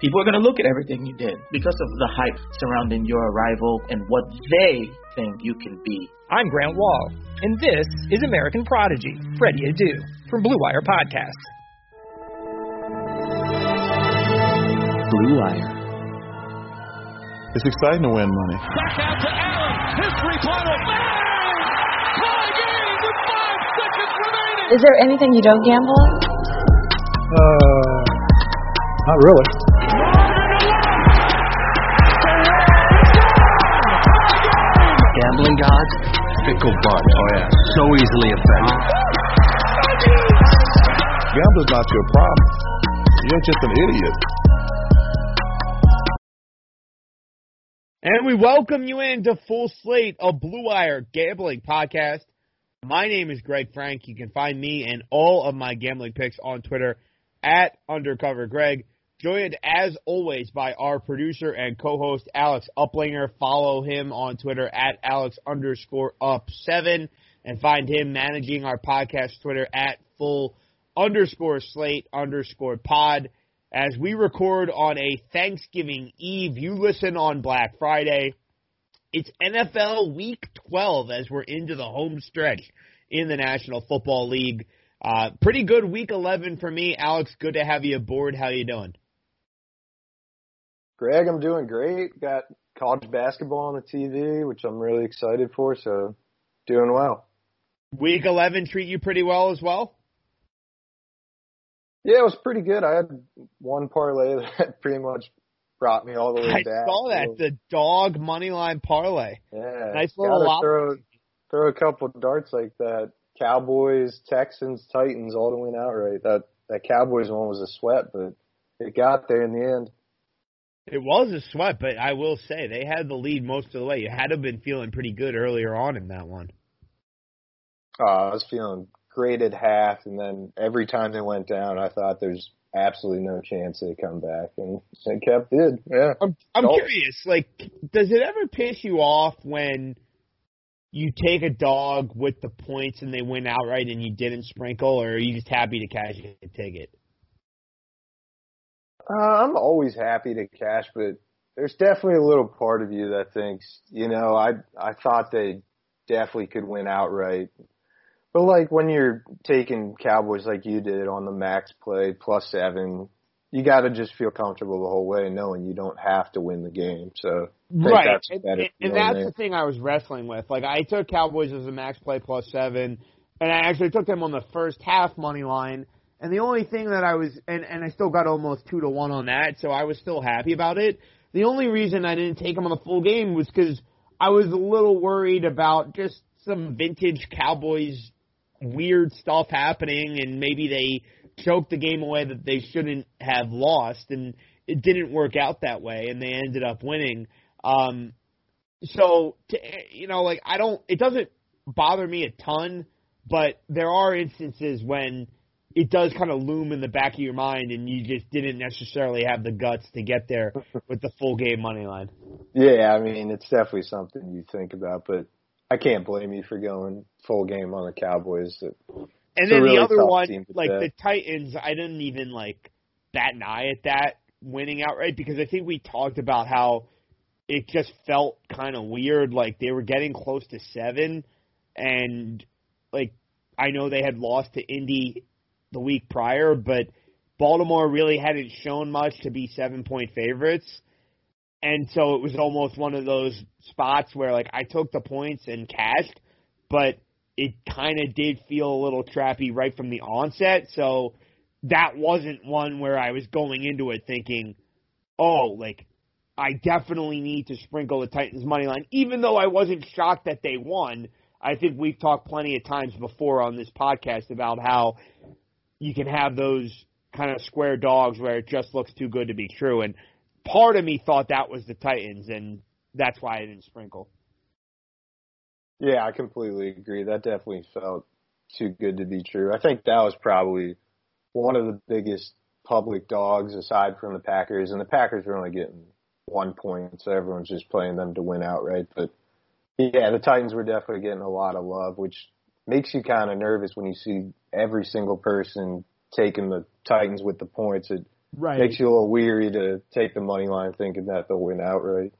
People are going to look at everything you did because of the hype surrounding your arrival and what they think you can be. I'm Grant Wahl, and this is American Prodigy, Freddy Adu, from Blue Wire Podcast. Blue Wire. It's exciting to win money. Back out to Allen. His three-pointer. Bang! Tie game with five seconds remaining. Is there anything you don't gamble on? Uh, not really. Gods, fickle bunch. Oh yeah, so easily offended. Gambling's not your problem. You're just an idiot. And we welcome you into full slate of Blue Wire Gambling Podcast. My name is Greg Frank. You can find me and all of my gambling picks on Twitter at Undercover Greg. Joined as always by our producer and co-host Alex Uplinger. Follow him on Twitter at Alex underscore up seven and find him managing our podcast Twitter at full underscore slate underscore pod. As we record on a Thanksgiving Eve, you listen on Black Friday. It's NFL Week 12 as we're into the home stretch in the National Football League. Uh, pretty good Week 11 for me, Alex. Good to have you aboard. How you doing? Greg, I'm doing great. Got college basketball on the TV, which I'm really excited for. So, doing well. Week 11 treat you pretty well as well. Yeah, it was pretty good. I had one parlay that pretty much brought me all the way I back. saw that the dog money line parlay. yeah, nice little lop- throw throw a couple darts like that. Cowboys, Texans, Titans all to win outright. That that Cowboys one was a sweat, but it got there in the end. It was a sweat, but I will say they had the lead most of the way. You had to have been feeling pretty good earlier on in that one. Uh, I was feeling great at half, and then every time they went down, I thought there's absolutely no chance they come back, and they kept did. Yeah. I'm I'm Nope. curious, like, does it ever piss you off when you take a dog with the points and they win outright and you didn't sprinkle, or are you just happy to cash it and take it? Uh, I'm always happy to cash, but there's definitely a little part of you that thinks, you know, I I thought they definitely could win outright. But like when you're taking Cowboys like you did on the max play plus seven, you got to just feel comfortable the whole way, knowing you don't have to win the game. So Right, that's and, and, and that's there. the thing I was wrestling with. Like, I took Cowboys as a max play plus seven, and I actually took them on the first half money line. And the only thing that I was, and, and I still got almost two to one on that, so I was still happy about it. The only reason I didn't take them on the full game was because I was a little worried about just some vintage Cowboys weird stuff happening, and maybe they choked the game away that they shouldn't have lost, and it didn't work out that way, and they ended up winning. Um, so, to, you know, like I don't, it doesn't bother me a ton, but there are instances when it does kind of loom in the back of your mind, and you just didn't necessarily have the guts to get there with the full game money line. Yeah, I mean, it's definitely something you think about, but I can't blame you for going full game on the Cowboys. And then really the other one, like bet. the Titans, I didn't even like bat an eye at that winning outright because I think we talked about how it just felt kind of weird. Like they were getting close to seven, and like I know they had lost to Indy the week prior, but Baltimore really hadn't shown much to be seven point favorites. And so it was almost one of those spots where like I took the points and cashed, but it kind of did feel a little trappy right from the onset. So that wasn't one where I was going into it thinking, oh, like I definitely need to sprinkle the Titans money line, even though I wasn't shocked that they won. I think we've talked plenty of times before on this podcast about how you can have those kind of square dogs where it just looks too good to be true. And part of me thought that was the Titans, and that's why I didn't sprinkle. Yeah, I completely agree. That definitely felt too good to be true. I think that was probably one of the biggest public dogs aside from the Packers, and the Packers were only getting one point, so everyone's just playing them to win outright. But yeah, the Titans were definitely getting a lot of love, which makes you kind of nervous when you see every single person taking the Titans with the points. It right. makes you a little weary to take the money line thinking that they'll win outright.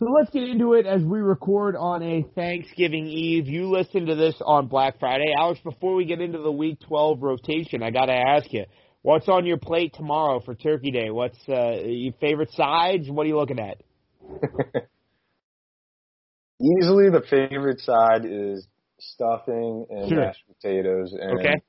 So let's get into it as we record on a Thanksgiving Eve. You listen to this on Black Friday. Alex, before we get into the Week 12 rotation, I got to ask you, what's on your plate tomorrow for Turkey Day? What's uh, your favorite sides? What are you looking at? Easily the favorite side is stuffing and Sure. mashed potatoes and Okay.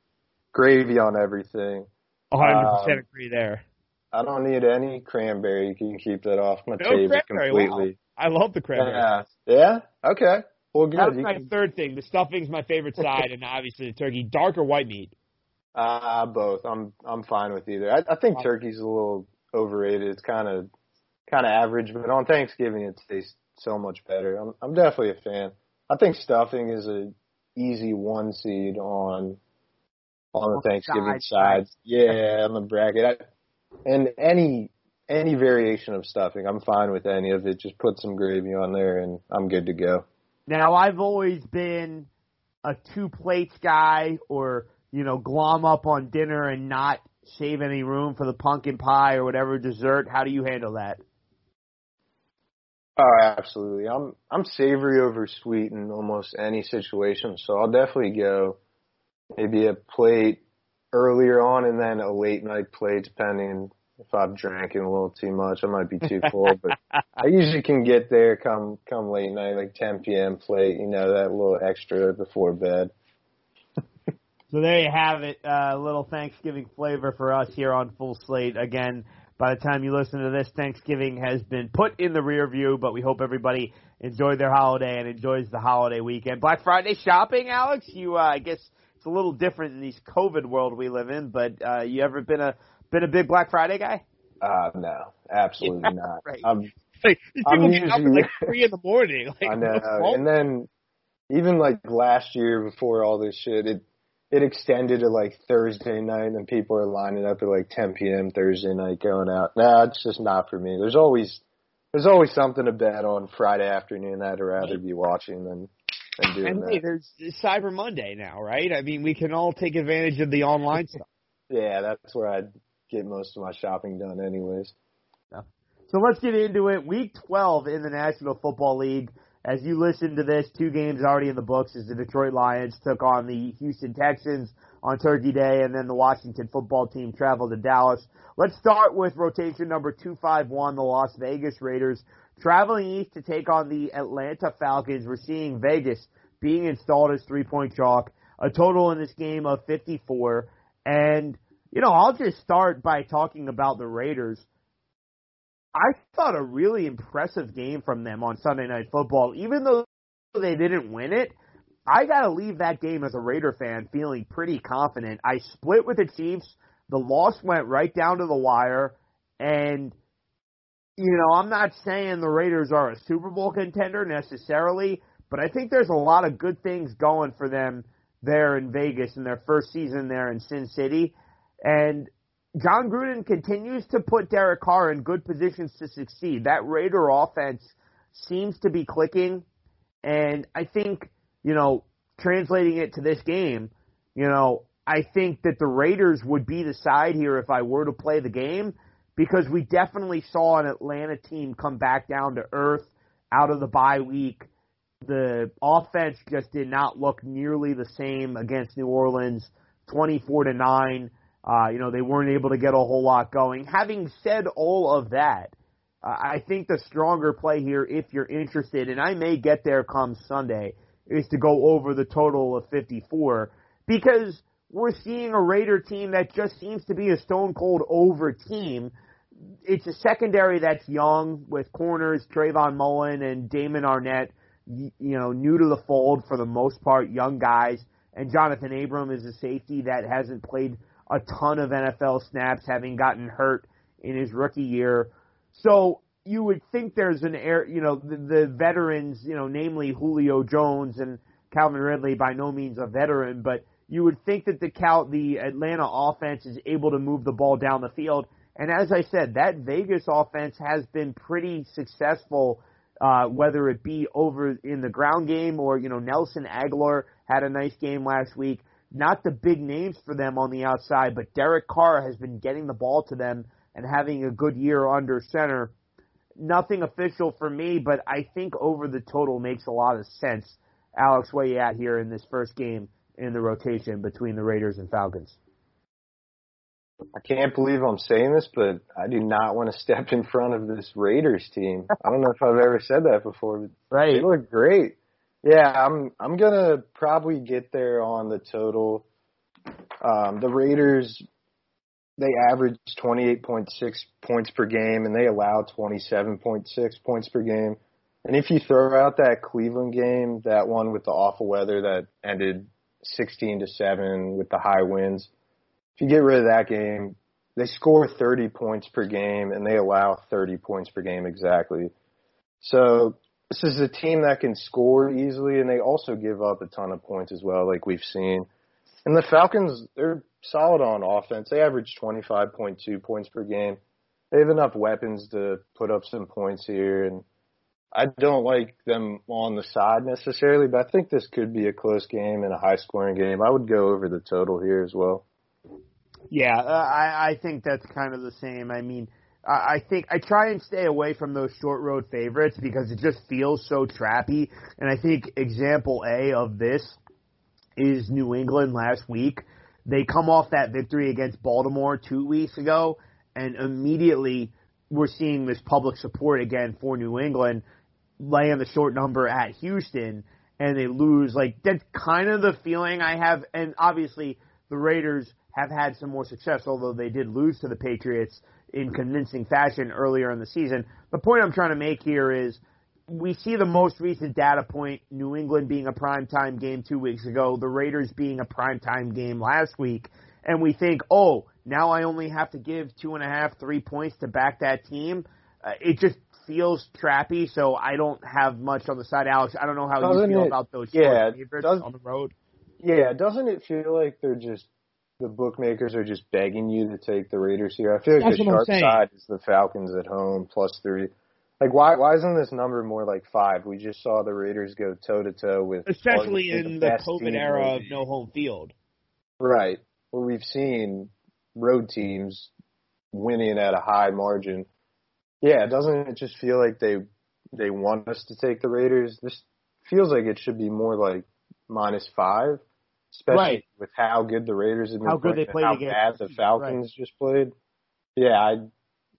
gravy on everything. 100% Um, agree there. I don't need any cranberry. You can keep that off my No table cranberry, wow. completely. I love the cranberry. Yeah. Yeah. Okay. Well, good. That's my can, third thing. The stuffing's my favorite side, and obviously the turkey. Dark or white meat? uh, both. I'm I'm fine with either. I, I think turkey's a little overrated. It's kind of kind of average, but on Thanksgiving it tastes so much better. I'm I'm definitely a fan. I think stuffing is a easy one seed on on the Thanksgiving side. Yeah, on the bracket. I, and any any variation of stuffing, I'm fine with any of it. Just put some gravy on there, and I'm good to go. Now, I've always been a two plates guy or, you know, glom up on dinner and not save any room for the pumpkin pie or whatever dessert. How do you handle that? Oh, absolutely. I'm I'm savory over sweet in almost any situation, so I'll definitely go maybe a plate earlier on and then a late night plate, depending if I've drinking a little too much. I might be too full, but I usually can get there come come late night, like 10 p.m. plate. You know that little extra before bed. So there you have it. A little Thanksgiving flavor for us here on Full Slate. Again, by the time you listen to this, Thanksgiving has been put in the rear view, but we hope everybody enjoyed their holiday and enjoys the holiday weekend. Black Friday shopping, Alex? You, uh, I guess it's a little different in this COVID world we live in, but uh, you ever been a been a big Black Friday guy? Uh, no, absolutely Yeah, not. right. I'm Like, I'm people get up at like three in the morning. Like, I know. what's? And then even like last year before all this shit, it it extended to like Thursday night and people are lining up at like 10 p.m. Thursday night going out. Nah, it's just not for me. There's always there's always something to bet on Friday afternoon that I'd rather be watching than than doing that. And that. hey, there's Cyber Monday now, right? I mean, we can all take advantage of the online stuff. Yeah, that's where I'd get most of my shopping done anyways. So let's get into it. Week 12 in the National Football League. As you listen to this, two games already in the books as the Detroit Lions took on the Houston Texans on Turkey Day, and then the Washington football team traveled to Dallas. Let's start with rotation number 251, the Las Vegas Raiders. Traveling east to take on the Atlanta Falcons. We're seeing Vegas being installed as three point chalk. A total in this game of 54. And, you know, I'll just start by talking about the Raiders. I thought a really impressive game from them on Sunday Night Football. Even though they didn't win it, I got to leave that game as a Raider fan feeling pretty confident. I split with the Chiefs. The loss went right down to the wire. And, you know, I'm not saying the Raiders are a Super Bowl contender necessarily, but I think there's a lot of good things going for them there in Vegas in their first season there in Sin City. And Jon Gruden continues to put Derek Carr in good positions to succeed. That Raider offense seems to be clicking. And I think, you know, translating it to this game, you know, I think that the Raiders would be the side here if I were to play the game because we definitely saw an Atlanta team come back down to earth out of the bye week. The offense just did not look nearly the same against New Orleans, 24 to 9. Uh, you know, they weren't able to get a whole lot going. Having said all of that, uh, I think the stronger play here, if you're interested, and I may get there come Sunday, is to go over the total of 54 because we're seeing a Raider team that just seems to be a stone cold over team. It's a secondary that's young with corners Trayvon Mullen and Damon Arnette, you know, new to the fold for the most part, young guys. And Johnathan Abram is a safety that hasn't played a ton of NFL snaps, having gotten hurt in his rookie year. So you would think there's an air, you know, the, the veterans, you know, namely Julio Jones and Calvin Ridley, by no means a veteran, but you would think that the Cal, the Atlanta offense is able to move the ball down the field. And as I said, that Vegas offense has been pretty successful, uh, whether it be over in the ground game or, you know, Nelson Agholor had a nice game last week not the big names for them on the outside, but Derek Carr has been getting the ball to them and having a good year under center. Nothing official for me, but I think over the total makes a lot of sense. Alex, where you at here in this first game in the rotation between the Raiders and Falcons? I can't believe I'm saying this, but I do not want to step in front of this Raiders team. I don't know if I've ever said that before, but right. they look great. Yeah, I'm I'm gonna probably get there on the total. Um, the Raiders they average 28.6 points per game and they allow 27.6 points per game. And if you throw out that Cleveland game, that one with the awful weather that ended 16 to 7 with the high winds, if you get rid of that game, they score 30 points per game and they allow 30 points per game exactly. So this is a team that can score easily, and they also give up a ton of points as well, like we've seen. And the Falcons, they're solid on offense. They average 25.2 points per game. They have enough weapons to put up some points here, and I don't like them on the side necessarily, but I think this could be a close game and a high scoring game. I would go over the total here as well. Yeah, I, I think that's kind of the same. I mean, I think I try and stay away from those short road favorites because it just feels so trappy. And I think example A of this is New England last week. They come off that victory against Baltimore two weeks ago, and immediately we're seeing this public support again for New England, laying the short number at Houston, and they lose. Like that's kind of the feeling I have. And obviously, the Raiders have had some more success, although they did lose to the Patriots in convincing fashion earlier in the season. The point I'm trying to make here is we see the most recent data point, New England being a primetime game two weeks ago, the Raiders being a primetime game last week, and we think, oh, now I only have to give two and a half, three points to back that team. Uh, it just feels trappy, so I don't have much on the side. Alex, I don't know how doesn't you feel it, about those yeah, favorites does, on the road. Yeah, doesn't it feel like they're just the bookmakers are just begging you to take the Raiders here. I feel like That's the sharp side is the Falcons at home plus three. Like why why isn't this number more like five? We just saw the Raiders go toe to toe with especially in the, the best COVID era in of no home field. Right. Well, we've seen road teams winning at a high margin. Yeah, doesn't it just feel like they they want us to take the Raiders? This feels like it should be more like minus five, especially Right. with how good the Raiders have been How good they played how against- bad the Falcons just played. Yeah, I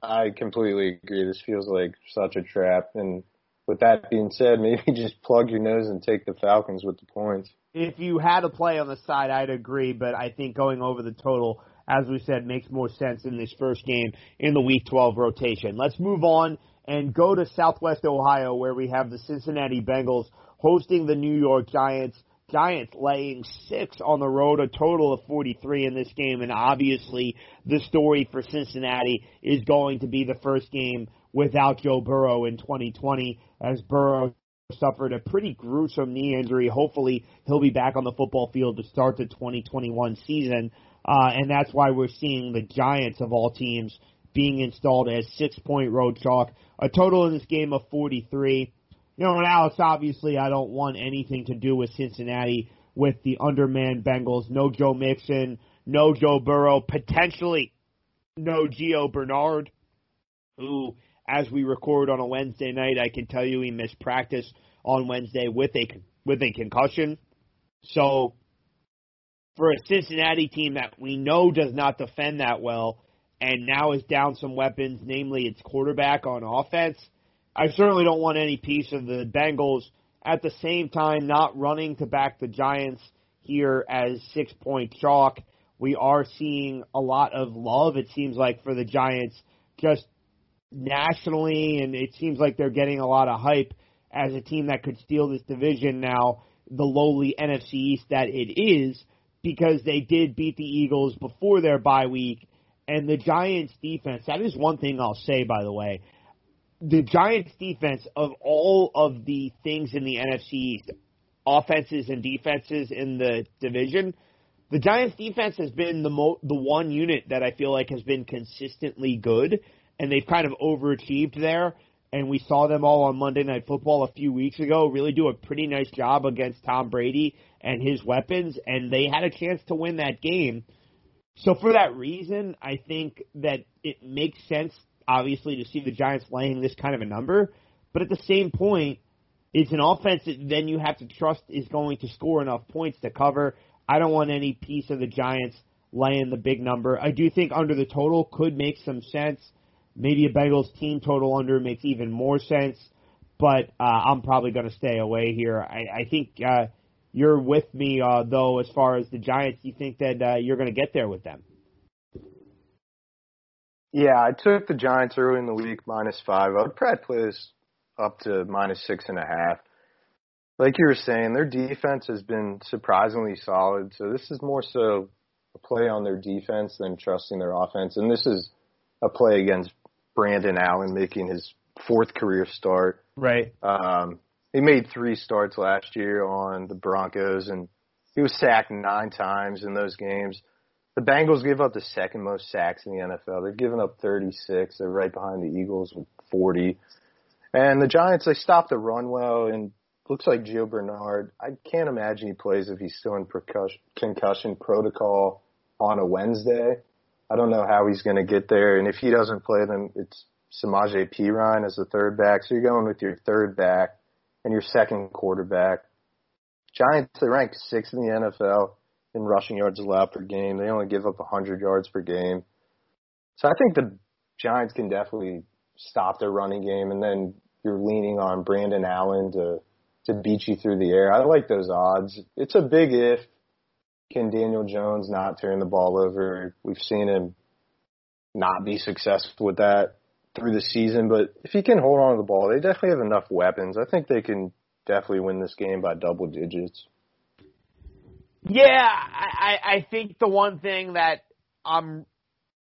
I completely agree. This feels like such a trap, and with that being said, maybe just plug your nose and take the Falcons with the points. If you had a play on the side, I'd agree, but I think going over the total, as we said, makes more sense in this first game in the Week 12 rotation. Let's move on and go to Southwest Ohio, where we have the Cincinnati Bengals hosting the New York Giants. Giants laying six on the road, a total of 43 in this game, and obviously the story for Cincinnati is going to be the first game without Joe Burrow in 2020 as Burrow suffered a pretty gruesome knee injury. Hopefully, he'll be back on the football field to start the 2021 season. Uh, and that's why we're seeing the Giants of all teams being installed as six point road chalk. A total in this game of 43. You know, and Alex, obviously, I don't want anything to do with Cincinnati with the undermanned Bengals. No Joe Mixon, no Joe Burrow, potentially no Gio Bernard, who as we record on a Wednesday night, I can tell you he missed practice on Wednesday with a with a concussion. So for a Cincinnati team that we know does not defend that well and now is down some weapons, namely its quarterback on offense, I certainly don't want any piece of the Bengals at the same time not running to back the Giants here as six point chalk. We are seeing a lot of love, it seems like, for the Giants just nationally, and it seems like they're getting a lot of hype as a team that could steal this division now, the lowly NFC East that it is, because they did beat the Eagles before their bye week. And the Giants defense, that is one thing I'll say, by the way. The Giants defense, of all of the things in the NFC offenses and defenses in the division, the Giants defense has been the mo- the one unit that I feel like has been consistently good and they've kind of overachieved there. And we saw them all on Monday Night Football a few weeks ago really do a pretty nice job against Tom Brady and his weapons, and they had a chance to win that game. So for that reason, I think that it makes sense, obviously, to see the Giants laying this kind of a number. But at the same point, it's an offense that then you have to trust is going to score enough points to cover. I don't want any piece of the Giants laying the big number. I do think under the total could make some sense. Maybe a Bengals team total under makes even more sense, but uh, I'm probably going to stay away here. I, I think uh, you're with me uh, though as far as the Giants. You think that uh, you're going to get there with them? Yeah, I took the Giants early in the week minus five. I would probably play this up to minus six and a half. Like you were saying, their defense has been surprisingly solid. So this is more so a play on their defense than trusting their offense. And this is a play against Brandon Allen making his fourth career start. Right. Um, he made three starts last year on the Broncos, and he was sacked nine times in those games. The Bengals give up the second most sacks in the NFL. They've given up 36. They're right behind the Eagles with 40. And the Giants, they stopped the run well, and looks like Gio Bernard. I can't imagine he plays if he's still in percussion, concussion protocol on a Wednesday. I don't know how he's going to get there. And if he doesn't play, then it's Samaje Perine as the third back. So you're going with your third back and your second quarterback. Giants, they rank sixth in the NFL in rushing yards allowed per game. They only give up 100 yards per game. So I think the Giants can definitely stop their running game, and then you're leaning on Brandon Allen to to beat you through the air. I like those odds. It's a big if can Daniel Jones not turn the ball over? We've seen him not be successful with that through the season, but if he can hold on to the ball, they definitely have enough weapons. I think they can definitely win this game by double digits. Yeah, I, I think the one thing that I'm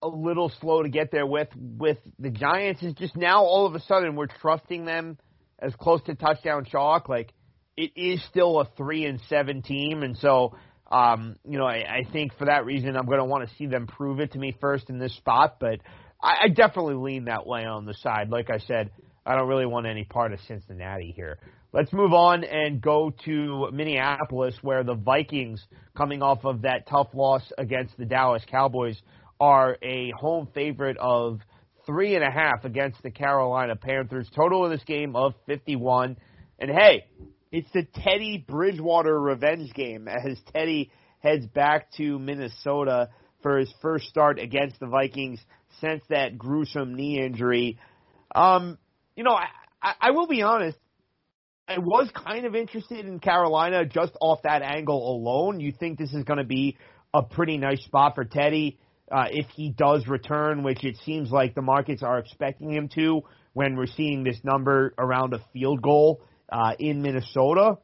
a little slow to get there with with the Giants is just now all of a sudden we're trusting them as close to touchdown chalk. Like it is still a three and seven team, and so um, you know, I, I think for that reason, I'm going to want to see them prove it to me first in this spot. But I, I definitely lean that way on the side. Like I said, I don't really want any part of Cincinnati here. Let's move on and go to Minneapolis, where the Vikings, coming off of that tough loss against the Dallas Cowboys, are a home favorite of three and a half against the Carolina Panthers. Total of this game of 51. And hey, it's the Teddy Bridgewater revenge game as Teddy heads back to Minnesota for his first start against the Vikings since that gruesome knee injury. Um, you know, I, I, I will be honest. I was kind of interested in Carolina just off that angle alone. You think this is going to be a pretty nice spot for Teddy uh, if he does return, which it seems like the markets are expecting him to when we're seeing this number around a field goal uh, in Minnesota.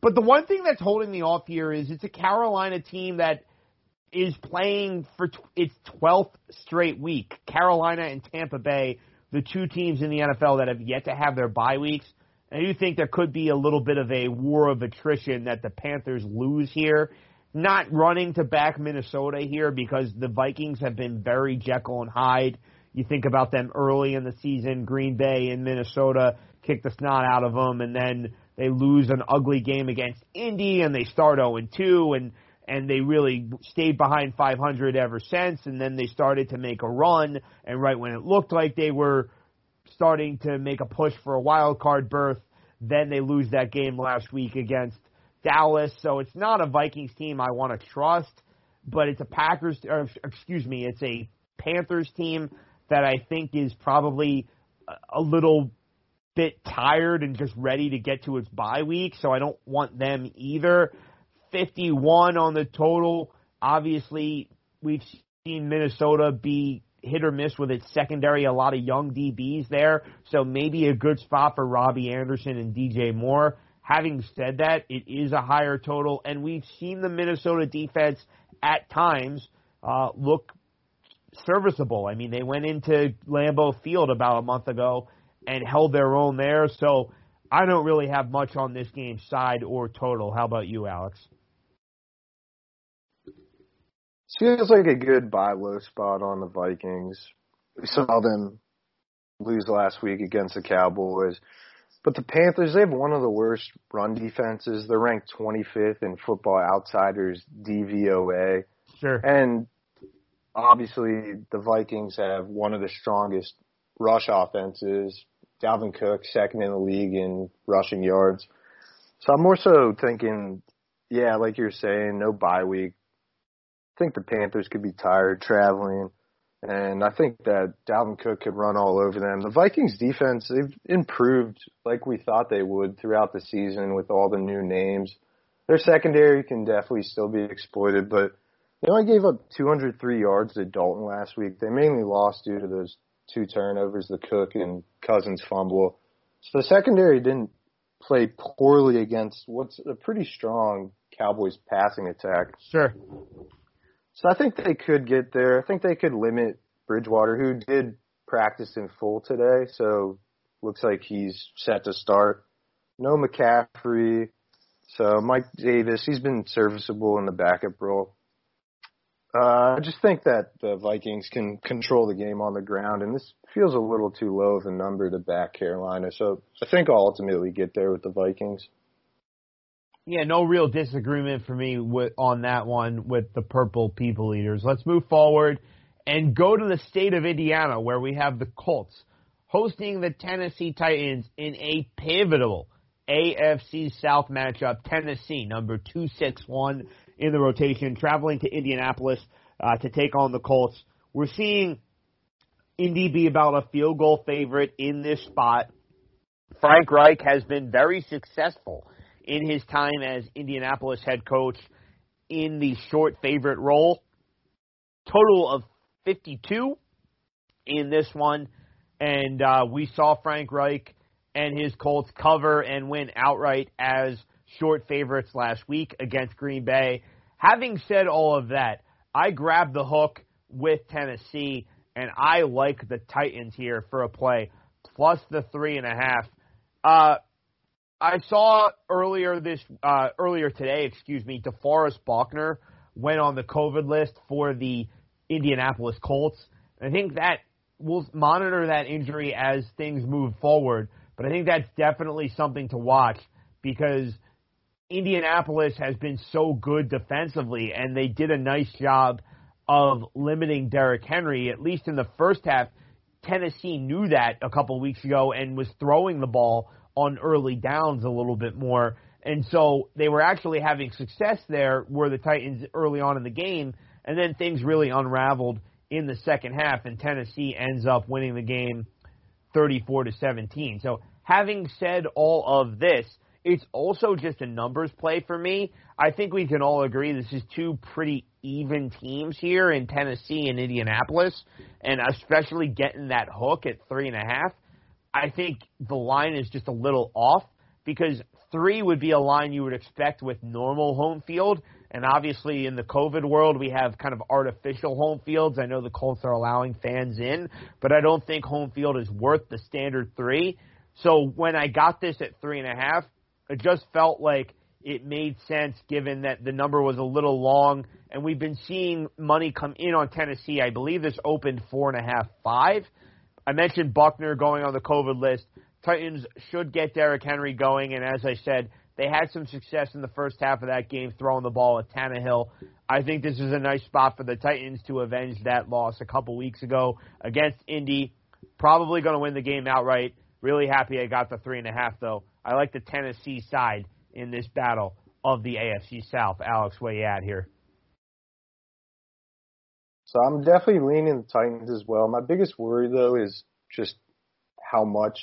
But the one thing that's holding me off here is it's a Carolina team that is playing for t- its 12th straight week. Carolina and Tampa Bay, the two teams in the NFL that have yet to have their bye weeks. I do think there could be a little bit of a war of attrition that the Panthers lose here. Not running to back Minnesota here because the Vikings have been very Jekyll and Hyde. You think about them early in the season, Green Bay and Minnesota kick the snot out of them, and then they lose an ugly game against Indy, and they start 0 2, and and they really stayed behind 500 ever since. And then they started to make a run, and right when it looked like they were starting to make a push for a wild card berth. Then they lose that game last week against Dallas. So it's not a Vikings team I want to trust, but it's a Packers, or excuse me, it's a Panthers team that I think is probably a little bit tired and just ready to get to its bye week. So I don't want them either. 51 on the total. Obviously, we've seen Minnesota be hit or miss with its secondary, a lot of young DBs there. So maybe a good spot for Robbie Anderson and DJ Moore. Having said that, it is a higher total, and we've seen the Minnesota defense at times uh, look serviceable. I mean, they went into Lambeau Field about a month ago and held their own there. So I don't really have much on this game side or total. How about you, Alex? Feels like a good buy low spot on the Vikings. We saw them lose last week against the Cowboys. But the Panthers, they have one of the worst run defenses. They're ranked 25th in Football Outsiders DVOA. Sure. And obviously, the Vikings have one of the strongest rush offenses. Dalvin Cook, second in the league in rushing yards. So I'm more so thinking, yeah, like you're saying, no bye week think the Panthers could be tired traveling. And I think that Dalvin Cook could run all over them. The Vikings defense, they've improved like we thought they would throughout the season with all the new names. Their secondary can definitely still be exploited, but they only gave up 203 yards to Dalton last week. They mainly lost due to those two turnovers, the Cook and Cousins fumble. So the secondary didn't play poorly against what's a pretty strong Cowboys passing attack. Sure. So I think they could get there. I think they could limit Bridgewater, who did practice in full today, so looks like he's set to start. No McCaffrey. So Mike Davis, he's been serviceable in the backup role. Uh, I just think that the Vikings can control the game on the ground, and this feels a little too low of a number to back Carolina. So I think I'll ultimately get there with the Vikings. Yeah, no real disagreement for me with, on that one with the purple people eaters. Let's move forward and go to the state of Indiana where we have the Colts hosting the Tennessee Titans in a pivotal AFC South matchup. Tennessee, number 261 in the rotation, traveling to Indianapolis uh, to take on the Colts. We're seeing Indy be about a field goal favorite in this spot. Frank Reich has been very successful in his time as Indianapolis head coach in the short favorite role. Total of 52 in this one. And uh, we saw Frank Reich and his Colts cover and win outright as short favorites last week against Green Bay. Having said all of that, I grabbed the hook with Tennessee, and I like the Titans here for a play, plus the three and a half. Uh, I saw earlier this uh, earlier today, excuse me, DeForest Buckner went on the COVID list for the Indianapolis Colts. I think that we'll monitor that injury as things move forward, but I think that's definitely something to watch because Indianapolis has been so good defensively, and they did a nice job of limiting Derrick Henry, at least in the first half. Tennessee knew that a couple weeks ago and was throwing the ball on early downs a little bit more. And so they were actually having success there were the Titans early on in the game, and then things really unraveled in the second half, and Tennessee ends up winning the game 34 to 17. So having said all of this, it's also just a numbers play for me. I think we can all agree this is two pretty even teams here in Tennessee and Indianapolis, and especially getting that hook at three and a half. I think the line is just a little off because three would be a line you would expect with normal home field. And obviously, in the COVID world, we have kind of artificial home fields. I know the Colts are allowing fans in, but I don't think home field is worth the standard three. So when I got this at three and a half, it just felt like it made sense given that the number was a little long and we've been seeing money come in on Tennessee. I believe this opened four and a half, five. I mentioned Buckner going on the COVID list. Titans should get Derrick Henry going, and as I said, they had some success in the first half of that game throwing the ball at Tannehill. I think this is a nice spot for the Titans to avenge that loss a couple weeks ago against Indy. Probably going to win the game outright. Really happy I got the three and a half though. I like the Tennessee side in this battle of the AFC South. Alex, where you at here? So I'm definitely leaning the Titans as well. My biggest worry though is just how much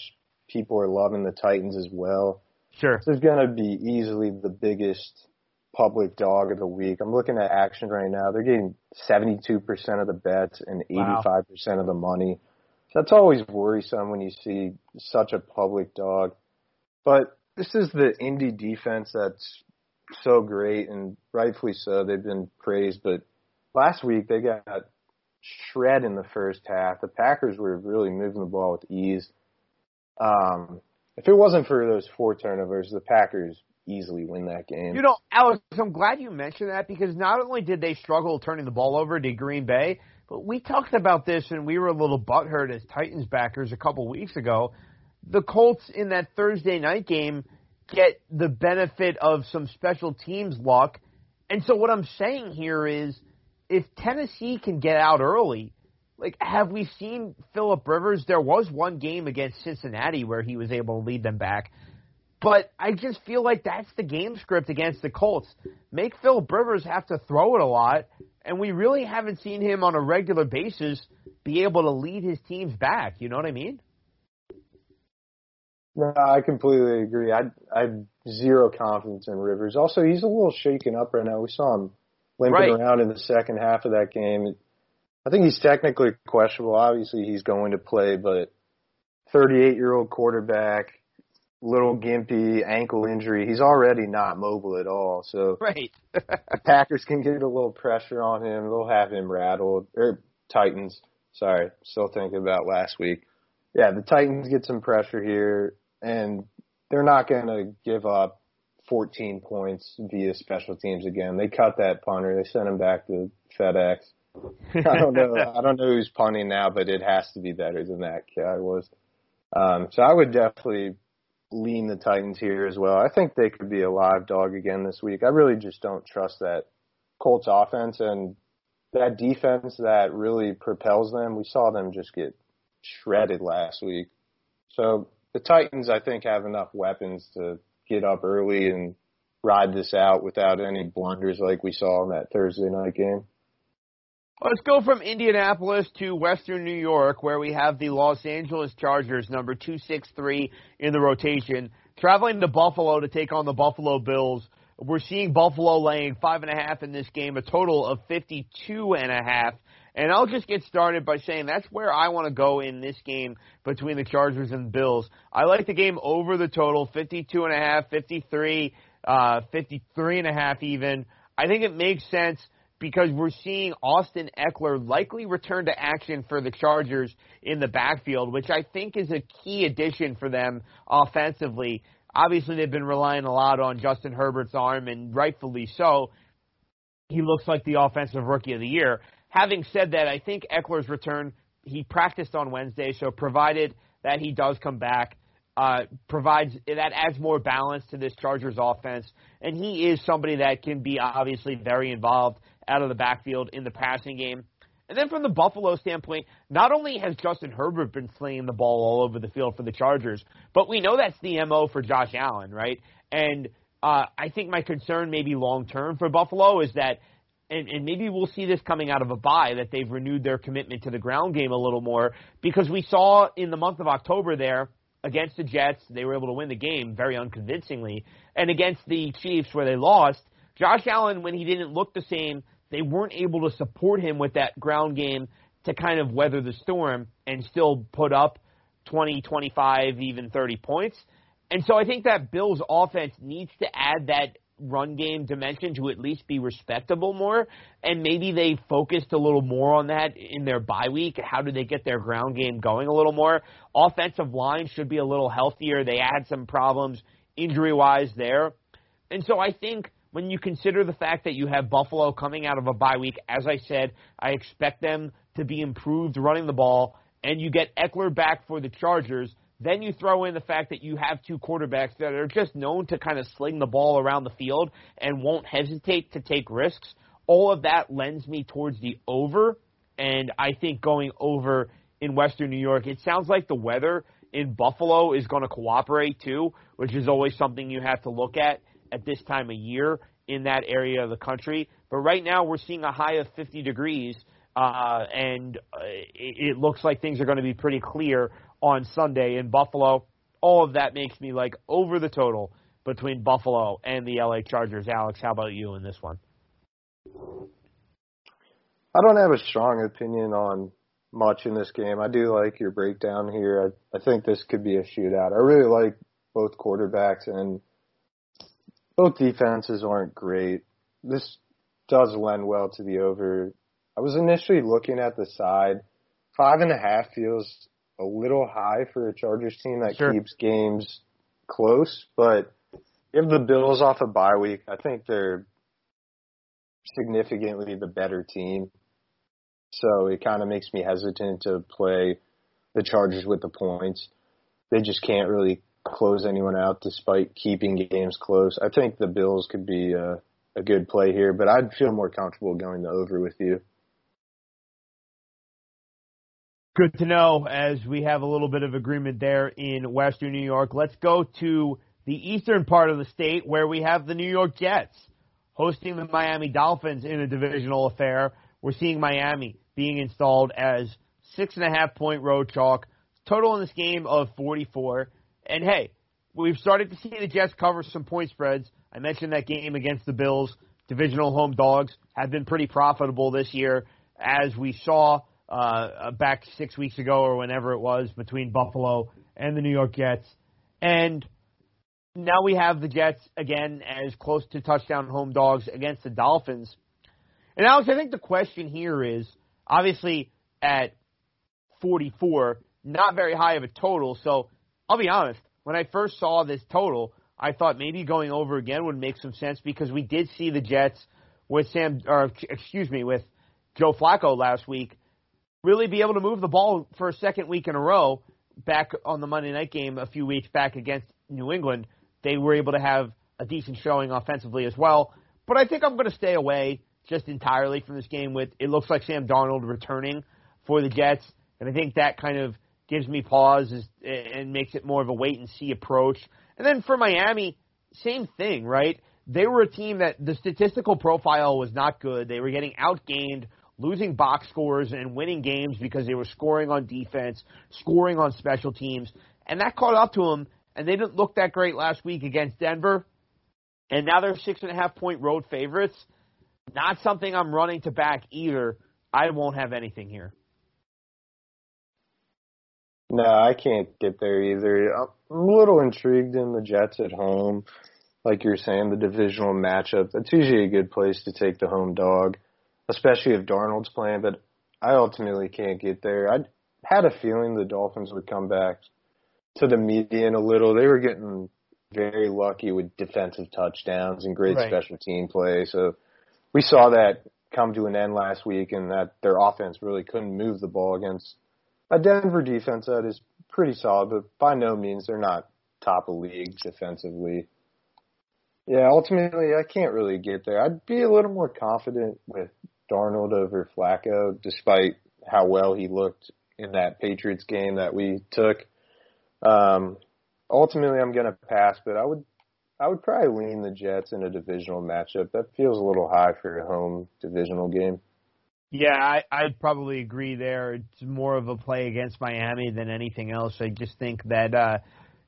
people are loving the Titans as well. Sure. This is going to be easily the biggest public dog of the week. I'm looking at action right now. They're getting 72% of the bets and 85% wow. of the money. So that's always worrisome when you see such a public dog. But this is the indie defense that's so great and rightfully so. They've been praised, but last week they got shred in the first half. The Packers were really moving the ball with ease. Um, if it wasn't for those four turnovers, the Packers easily win that game. You know, Alex, I'm glad you mentioned that because not only did they struggle turning the ball over to Green Bay, but we talked about this and we were a little butthurt as Titans backers a couple weeks ago. The Colts in that Thursday night game get the benefit of some special teams luck. And so what I'm saying here is if Tennessee can get out early, like have we seen Philip Rivers? There was one game against Cincinnati where he was able to lead them back. But I just feel like that's the game script against the Colts. Make Philip Rivers have to throw it a lot, and we really haven't seen him on a regular basis be able to lead his teams back. You know what I mean? No, I completely agree. I I have zero confidence in Rivers. Also, he's a little shaken up right now. We saw him limping right. around in the second half of that game. I think he's technically questionable. Obviously, he's going to play, but 38 year old quarterback, little gimpy ankle injury. He's already not mobile at all. So right. the Packers can get a little pressure on him. They'll have him rattled. Or Titans. Sorry, still thinking about last week. Yeah, the Titans get some pressure here, and they're not going to give up 14 points via special teams again. They cut that punter. They sent him back to FedEx. I don't know. I don't know who's punting now, but it has to be better than that guy was. Um, so I would definitely lean the Titans here as well. I think they could be a live dog again this week. I really just don't trust that Colts offense and that defense that really propels them. We saw them just get shredded last week. So the Titans, I think, have enough weapons to get up early and ride this out without any blunders like we saw in that Thursday night game. Let's go from Indianapolis to Western New York, where we have the Los Angeles Chargers, number 263 in the rotation, traveling to Buffalo to take on the Buffalo Bills. We're seeing Buffalo laying five and a half in this game, a total of 52 and a half. And I'll just get started by saying that's where I want to go in this game between the Chargers and Bills. I like the game over the total, 52 and a half, 53, uh, 53 and a half even. I think it makes sense because we're seeing Austin Ekeler likely return to action for the Chargers in the backfield, which I think is a key addition for them offensively. Obviously, they've been relying a lot on Justin Herbert's arm, and rightfully so. He looks like the offensive rookie of the year. Having said that, I think Ekeler's return, he practiced on Wednesday, so provided that he does come back, uh, provides that adds more balance to this Chargers offense, and he is somebody that can be obviously very involved out of the backfield in the passing game. And then from the Buffalo standpoint, not only has Justin Herbert been slinging the ball all over the field for the Chargers, but we know that's the MO for Josh Allen, right? And uh, I think my concern maybe long term for Buffalo is that, and, and maybe we'll see this coming out of a bye that they've renewed their commitment to the ground game a little more because we saw in the month of October there against the Jets, they were able to win the game very unconvincingly. And against the Chiefs, where they lost, Josh Allen, when he didn't look the same, they weren't able to support him with that ground game to kind of weather the storm and still put up 20, 25, even 30 points. And so I think that Bills offense needs to add that run game dimension to at least be respectable more. And maybe they focused a little more on that in their bye week. How do they get their ground game going a little more? Offensive line should be a little healthier. They had some problems injury wise there. And so I think when you consider the fact that you have Buffalo coming out of a bye week, as I said, I expect them to be improved running the ball, and you get Ekeler back for the Chargers. Then you throw in the fact that you have two quarterbacks that are just known to kind of sling the ball around the field and won't hesitate to take risks. All of that lends me towards the over, and I think going over in Western New York. It sounds like the weather in Buffalo is going to cooperate too, which is always something you have to look at at this time of year in that area of the country. But right now we're seeing a high of 50 degrees, uh, and uh, it, it looks like things are going to be pretty clear on Sunday in Buffalo. All of that makes me like over the total between Buffalo and the LA Chargers. Alex, how about you in this one? I don't have a strong opinion on much in this game. I do like your breakdown here. I, I think this could be a shootout. I really like both quarterbacks and both defenses aren't great. This does lend well to the over. I was initially looking at the side. Five and a half feels a little high for a Chargers team that sure. keeps games close, but if the Bills off a bye week, I think they're significantly the better team. So it kind of makes me hesitant to play the Chargers with the points. They just can't really close anyone out despite keeping games close. I think the Bills could be a, a good play here, but I'd feel more comfortable going the over with you. Good to know as we have a little bit of agreement there in Western New York. Let's go to the eastern part of the state where we have the New York Jets hosting the Miami Dolphins in a divisional affair. We're seeing Miami being installed as six and a half point road chalk. Total in this game of 44. And hey, we've started to see the Jets cover some point spreads. I mentioned that game against the Bills. Divisional home dogs have been pretty profitable this year, as we saw uh, back six weeks ago or whenever it was between Buffalo and the New York Jets. And now we have the Jets again as close to touchdown home dogs against the Dolphins. And Alex, I think the question here is obviously at 44, not very high of a total. So I'll be honest, when I first saw this total, I thought maybe going over again would make some sense because we did see the Jets with Sam, or excuse me, with Joe Flacco last week really be able to move the ball for a second week in a row back on the Monday night game a few weeks back against New England. They were able to have a decent showing offensively as well. But I think I'm going to stay away just entirely from this game with it looks like Sam Darnold returning for the Jets. And I think that kind of gives me pause and makes it more of a wait and see approach. And then for Miami, same thing, right? They were a team that the statistical profile was not good. They were getting outgained, losing box scores and winning games because they were scoring on defense, scoring on special teams, and that caught up to them. And they didn't look that great last week against Denver. And now they're six and a half point road favorites. Not something I'm running to back either. I won't have anything here. No, I can't get there either. I'm a little intrigued in the Jets at home. Like you're saying, the divisional matchup. That's usually a good place to take the home dog, especially if Darnold's playing, but I ultimately can't get there. I had a feeling the Dolphins would come back to the median a little. They were getting very lucky with defensive touchdowns and great right. special team play. So we saw that come to an end last week and that their offense really couldn't move the ball against a Denver defense that is pretty solid, but by no means they're not top of league defensively. Yeah, ultimately I can't really get there. I'd be a little more confident with Darnold over Flacco, despite how well he looked in that Patriots game that we took. Um, ultimately, I'm going to pass, but I would I would probably lean the Jets in a divisional matchup. That feels a little high for a home divisional game. Yeah, I, I'd probably agree there. It's more of a play against Miami than anything else. I just think that, uh,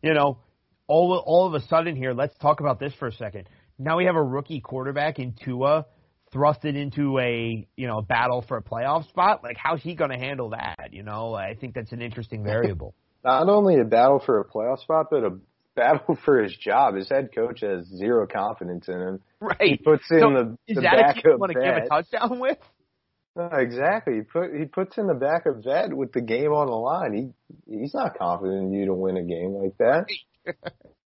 you know, all all of a sudden here, let's talk about this for a second. Now we have a rookie quarterback in Tua thrusted into a you know battle for a playoff spot. Like, how's he going to handle that? You know, I think that's an interesting variable. Not only a battle for a playoff spot, but a battle for his job. His head coach has zero confidence in him. Right. He puts in so the, is the that a you want to give a touchdown with? No, exactly. He put he puts in the back of vet with the game on the line. He he's not confident in you to win a game like that.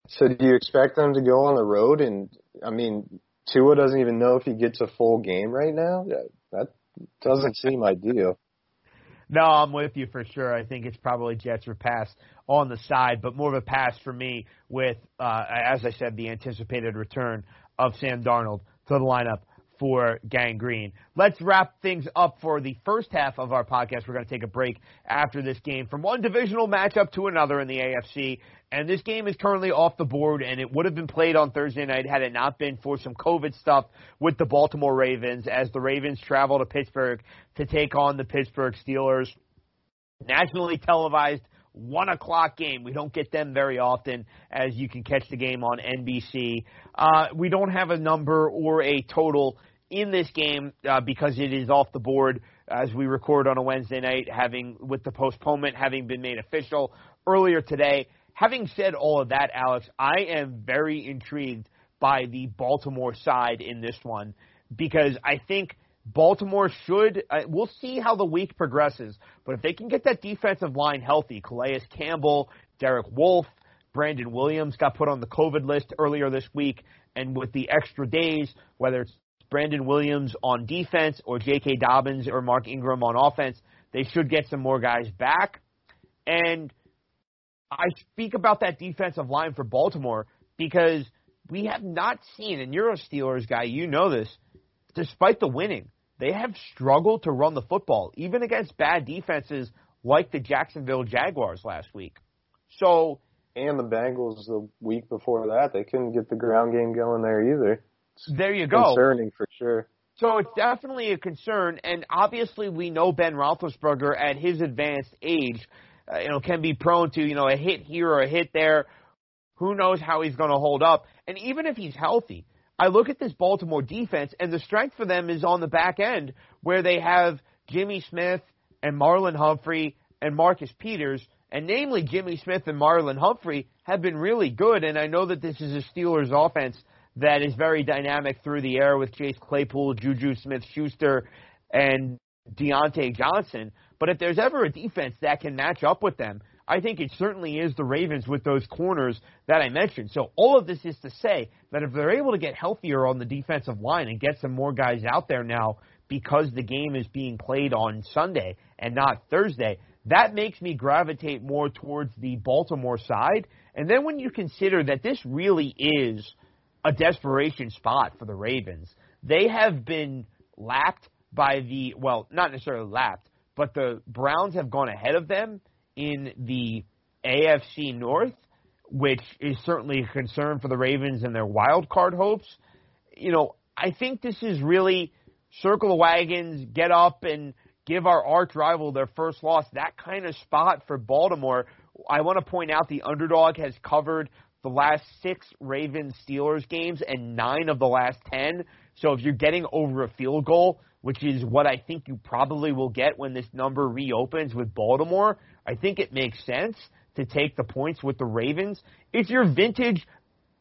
so do you expect them to go on the road and I mean Tua doesn't even know if he gets a full game right now? That, doesn't seem ideal. No, I'm with you for sure. I think it's probably Jets or pass on the side, but more of a pass for me with, uh, as I said, the anticipated return of Sam Darnold to the lineup for Gang Green. Let's wrap things up for the first half of our podcast. We're going to take a break after this game from one divisional matchup to another in the AFC. And this game is currently off the board, and it would have been played on Thursday night had it not been for some COVID stuff with the Baltimore Ravens as the Ravens travel to Pittsburgh to take on the Pittsburgh Steelers. Nationally televised one o'clock game. We don't get them very often, as you can catch the game on NBC. Uh, we don't have a number or a total in this game uh, because it is off the board as we record on a Wednesday night, having with the postponement having been made official earlier today. Having said all of that, Alex, I am very intrigued by the Baltimore side in this one because I think Baltimore should. Uh, we'll see how the week progresses, but if they can get that defensive line healthy, Calais Campbell, Derek Wolfe, Brandon Williams got put on the COVID list earlier this week, and with the extra days, whether it's Brandon Williams on defense or J.K. Dobbins or Mark Ingram on offense, they should get some more guys back. And I speak about that defensive line for Baltimore because we have not seen, and you're a Steelers guy, you know this, despite the winning, they have struggled to run the football, even against bad defenses like the Jacksonville Jaguars last week. So, and the Bengals the week before that, they couldn't get the ground game going there either. There you go. Concerning for sure. So it's definitely a concern, and obviously we know Ben Roethlisberger at his advanced age, uh, you know, can be prone to you know a hit here or a hit there. Who knows how he's going to hold up? And even if he's healthy, I look at this Baltimore defense, and the strength for them is on the back end, where they have Jimmy Smith and Marlon Humphrey and Marcus Peters, and namely Jimmy Smith and Marlon Humphrey have been really good. And I know that this is a Steelers offense that is very dynamic through the air with Chase Claypool, Juju Smith Schuster, and Diontae Johnson. But if there's ever a defense that can match up with them, I think it certainly is the Ravens with those corners that I mentioned. So all of this is to say that if they're able to get healthier on the defensive line and get some more guys out there now because the game is being played on Sunday and not Thursday, that makes me gravitate more towards the Baltimore side. And then when you consider that this really is a desperation spot for the Ravens, they have been lapped by the, well, not necessarily lapped, but the Browns have gone ahead of them in the AFC North, which is certainly a concern for the Ravens and their wild card hopes. You know, I think this is really circle the wagons, get up and give our arch rival their first loss, that kind of spot for Baltimore. I want to point out the underdog has covered the last six Ravens Steelers games and nine of the last ten. So if you're getting over a field goal, which is what I think you probably will get when this number reopens with Baltimore, I think it makes sense to take the points with the Ravens. It's your vintage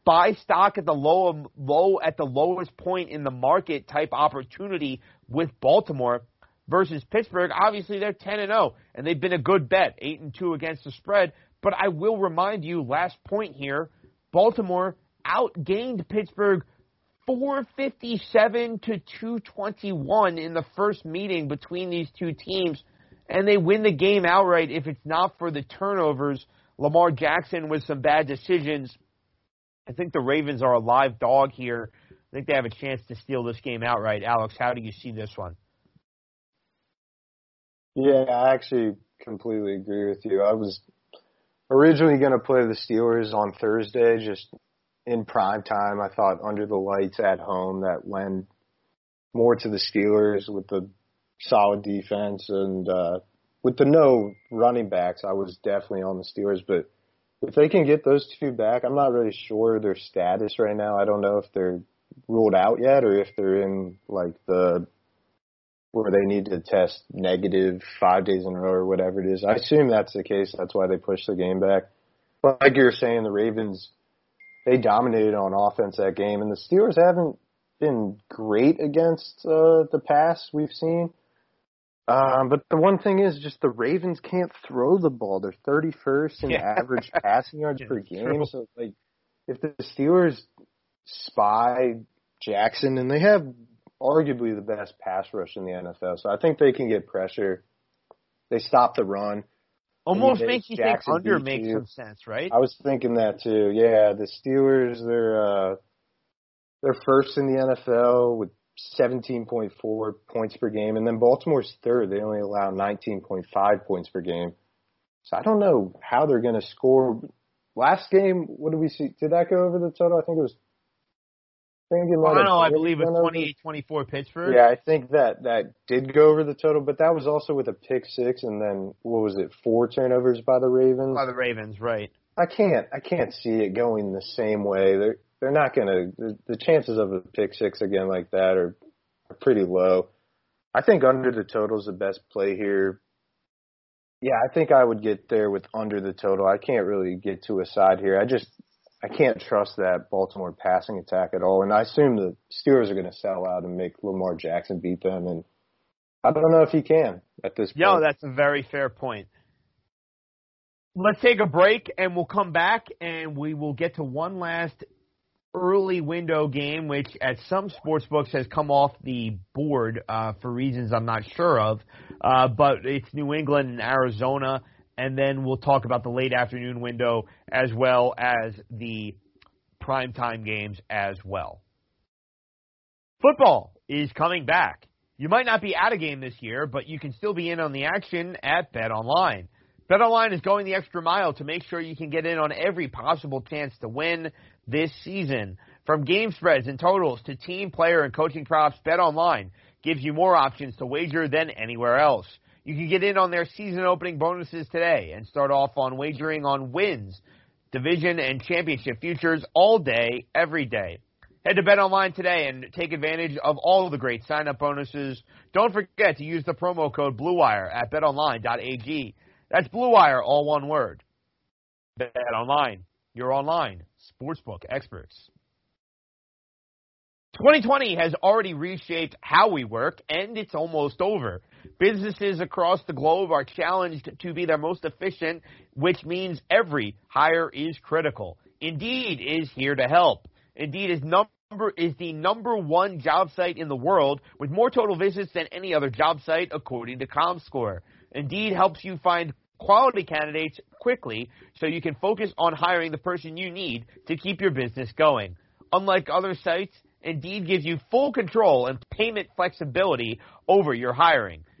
buy stock at the low low at the lowest point in the market type opportunity with Baltimore versus Pittsburgh. Obviously they're 10 and 0 and they've been a good bet, 8 and 2 against the spread, but I will remind you last point here, Baltimore outgained Pittsburgh 457 to 221 in the first meeting between these two teams and they win the game outright if it's not for the turnovers. Lamar Jackson with some bad decisions. I think the Ravens are a live dog here. I think they have a chance to steal this game outright. Alex, how do you see this one? Yeah, I actually completely agree with you. I was originally going to play the Steelers on Thursday, just in prime time. I thought under the lights at home that lend more to the Steelers with the solid defense, and uh, with the no running backs, I was definitely on the Steelers. But if they can get those two back, I'm not really sure their status right now. I don't know if they're ruled out yet or if they're in like the where they need to test negative five days in a row or whatever it is. I assume that's the case. That's why they pushed the game back. But like you're saying, the Ravens they dominated on offense that game, and the Steelers haven't been great against uh, the pass we've seen. Um, but the one thing is, just the Ravens can't throw the ball. They're 31st in yeah. average passing yards per game. True. So, like, if the Steelers spy Jackson, and they have arguably the best pass rush in the NFL, so I think they can get pressure. They stop the run. Almost makes you think under makes some sense, right? I was thinking that too. Yeah, the Steelers, they're uh, they're first in the NFL with 17.4 points per game, and then Baltimore's third. They only allow 19.5 points per game. So I don't know how they're going to score. Last game, what did we see? Did that go over the total? I think it was. I think it well, I believe it's 28-24 Pittsburgh. Yeah, I think that that did go over the total, but that was also with a pick six, and then what was it? Four turnovers by the Ravens. By the Ravens, right? I can't I can't see it going the same way. They're they're not going to. The chances of a pick six again like that are, are pretty low. I think under the total is the best play here. Yeah, I think I would get there with under the total. I can't really get to a side here. I just I can't trust that Baltimore passing attack at all, and I assume the Steelers are going to sell out and make Lamar Jackson beat them, and I don't know if he can at this point. Yeah, that's a very fair point. Let's take a break, and we'll come back, and we will get to one last early window game, which at some sports books has come off the board uh, for reasons I'm not sure of. Uh, but it's New England and Arizona, and then we'll talk about the late afternoon window as well as the primetime games as well. Football is coming back. You might not be at a game this year, but you can still be in on the action at Bet Online. BetOnline is going the extra mile to make sure you can get in on every possible chance to win this season. From game spreads and totals to team, player, and coaching props, BetOnline gives you more options to wager than anywhere else. You can get in on their season opening bonuses today and start off on wagering on wins, division, and championship futures all day, every day. Head to BetOnline today and take advantage of all of the great sign-up bonuses. Don't forget to use the promo code BLUEWIRE at betonline.ag. That's Blue Wire, all one word. Bet online, your online sportsbook experts. 2020 has already reshaped how we work, and it's almost over. Businesses across the globe are challenged to be their most efficient, which means every hire is critical. Indeed is here to help. Indeed is number is the number one job site in the world with more total visits than any other job site according to ComScore. Indeed helps you find quality candidates quickly so you can focus on hiring the person you need to keep your business going. Unlike other sites, Indeed gives you full control and payment flexibility over your hiring.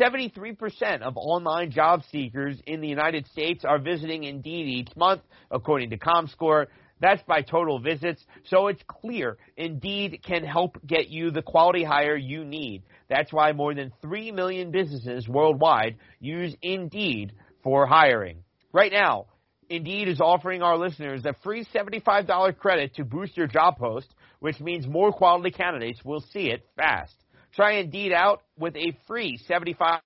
73% of online job seekers in the United States are visiting Indeed each month, according to ComScore. That's by total visits, so it's clear Indeed can help get you the quality hire you need. That's why more than 3 million businesses worldwide use Indeed for hiring. Right now, Indeed is offering our listeners a free $75 credit to boost your job post, which means more quality candidates will see it fast. Try Indeed out with a free $75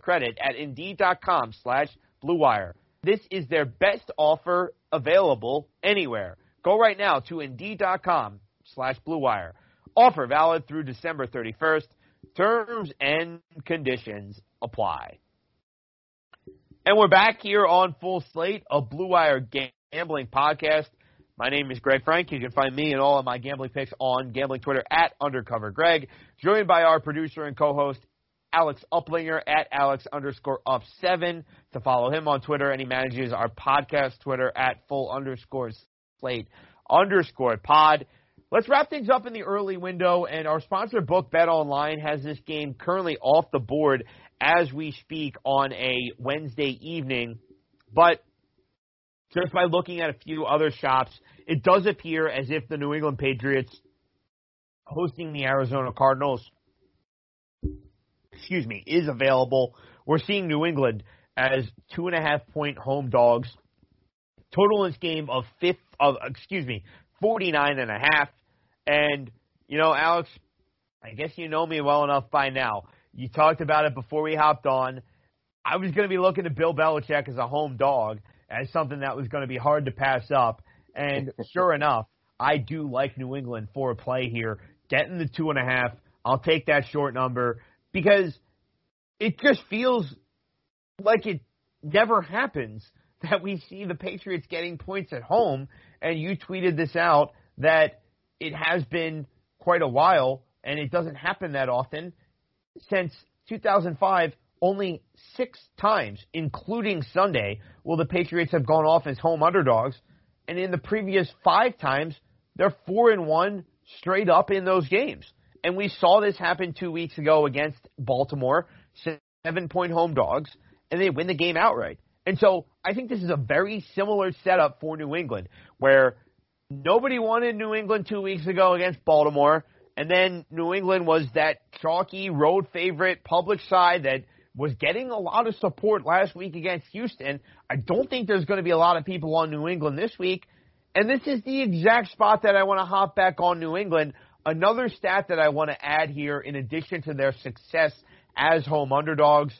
credit at Indeed.com slash BlueWire. This is their best offer available anywhere. Go right now to Indeed.com slash BlueWire. Offer valid through December 31st. Terms and conditions apply. And we're back here on Full Slate, a Blue Wire gambling podcast. My name is Greg Frank. You can find me and all of my gambling picks on gambling Twitter at Undercover Greg. Joined by our producer and co-host Alex Uplinger at Alex underscore up seven to follow him on Twitter, and he manages our podcast Twitter at full underscore slate underscore pod. Let's wrap things up in the early window, and our sponsor book Bet Online has this game currently off the board as we speak on a Wednesday evening. But just by looking at a few other shops, it does appear as if the New England Patriots hosting the Arizona Cardinals, excuse me, is available. We're seeing New England as two and a half point home dogs. Total in this game of fifth of excuse me, forty nine and a half. And you know, Alex, I guess you know me well enough by now. You talked about it before we hopped on. I was going to be looking at Bill Belichick as a home dog as something that was going to be hard to pass up. And sure enough, I do like New England for a play here. Getting the two and a half. I'll take that short number because it just feels like it never happens that we see the Patriots getting points at home. And you tweeted this out that it has been quite a while and it doesn't happen that often. Since 2005, only six times, including Sunday, will the Patriots have gone off as home underdogs. And in the previous five times, they're four and one straight up in those games. And we saw this happen two weeks ago against Baltimore, seven point home dogs, and they win the game outright. And so I think this is a very similar setup for New England, where nobody wanted New England two weeks ago against Baltimore, and then New England was that chalky road favorite public side that was getting a lot of support last week against Houston. I don't think there's going to be a lot of people on New England this week. And this is the exact spot that I want to hop back on New England. Another stat that I want to add here, in addition to their success as home underdogs,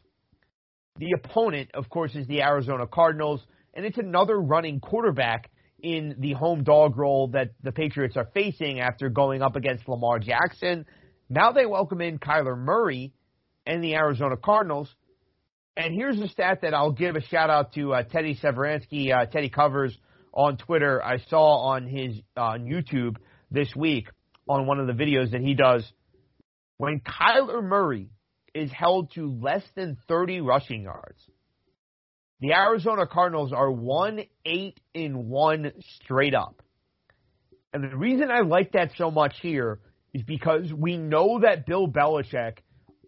the opponent, of course, is the Arizona Cardinals, and it's another running quarterback in the home dog role that the Patriots are facing after going up against Lamar Jackson. Now they welcome in Kyler Murray and the Arizona Cardinals. And here's a stat that I'll give a shout out to uh, Teddy Sevransky, uh, Teddy Covers on Twitter. I saw on his uh, on YouTube this week on one of the videos that he does. When Kyler Murray is held to less than 30 rushing yards, the Arizona Cardinals are one eight in one straight up. And the reason I like that so much here is because we know that Bill Belichick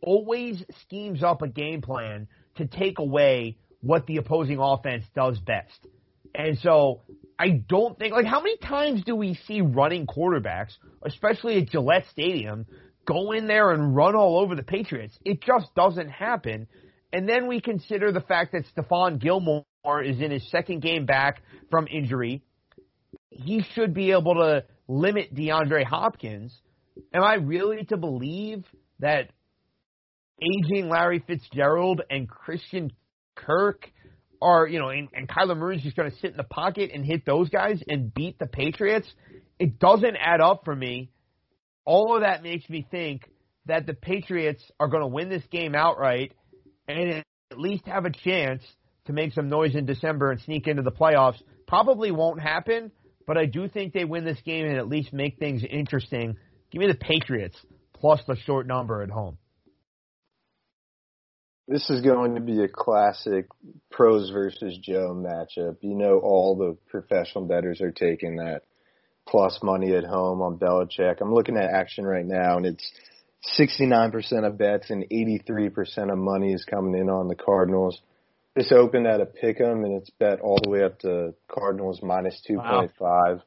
always schemes up a game plan to take away what the opposing offense does best. And so I don't think like how many times do we see running quarterbacks, especially at Gillette Stadium, go in there and run all over the Patriots? It just doesn't happen. And then we consider the fact that Stephon Gilmore is in his second game back from injury. He should be able to limit DeAndre Hopkins. Am I really to believe that aging Larry Fitzgerald and Christian Kirk are, you know, and, and Kyler Murray's just going to sit in the pocket and hit those guys and beat the Patriots? It doesn't add up for me. All of that makes me think that the Patriots are going to win this game outright and at least have a chance to make some noise in December and sneak into the playoffs. Probably won't happen, but I do think they win this game and at least make things interesting. Give me the Patriots plus the short number at home. This is going to be a classic pros versus Joe matchup. You know, all the professional bettors are taking that plus money at home on Belichick. I'm looking at action right now, and it's 69% of bets and 83% of money is coming in on the Cardinals. This opened at a pick 'em and it's bet all the way up to Cardinals minus 2.5. Wow.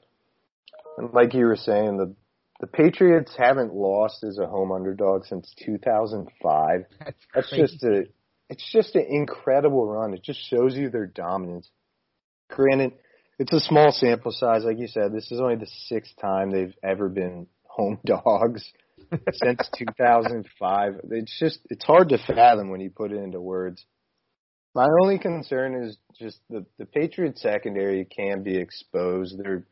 And like you were saying, the the Patriots haven't lost as a home underdog since 2005. That's, That's just a it's just an incredible run. It just shows you their dominance. Granted, it's a small sample size, like you said. This is only the sixth time they've ever been home dogs since 2005. It's just it's hard to fathom when you put it into words. My only concern is just the the Patriots secondary can be exposed. They're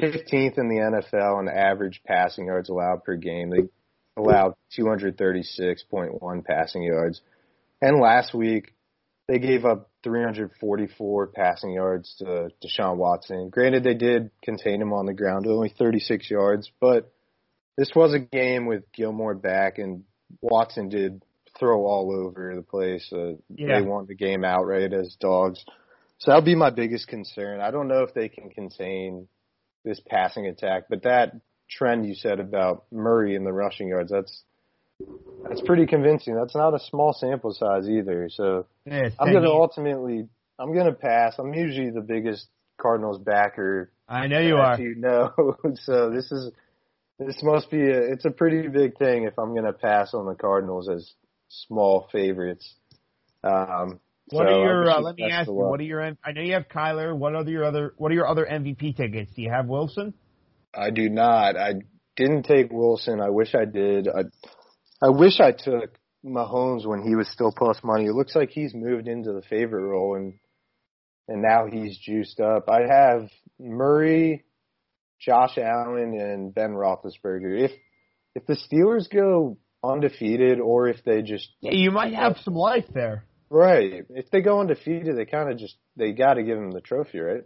15th in the NFL in average passing yards allowed per game. They allowed 236.1 passing yards. And last week they gave up 344 passing yards to Deshaun Watson. Granted, they did contain him on the ground, to only 36 yards, but this was a game with Gilmore back, and Watson did throw all over the place. Uh, Yeah. They won the game outright as dogs. So that'll be my biggest concern. I don't know if they can contain this passing attack, but that trend you said about Murray in the rushing yards, that's that's pretty convincing. That's not a small sample size either. So Yeah, I'm gonna ultimately I'm gonna pass. I'm usually the biggest Cardinals backer I know you are. you know. so this is this must be a it's a pretty big thing if I'm gonna pass on the Cardinals as small favorites. Um What so are your? Uh, let me ask you. What are your? I know you have Kyler. What are your other? What are your other MVP tickets? Do you have Wilson? I do not. I didn't take Wilson. I wish I did. I I wish I took Mahomes when he was still plus money. It looks like he's moved into the favorite role and and now he's juiced up. I have Murray, Josh Allen, and Ben Roethlisberger. If if the Steelers go undefeated, or if they just Yeah, you might have some life there. Right, if they go undefeated, they kind of just they got to give him the trophy, right?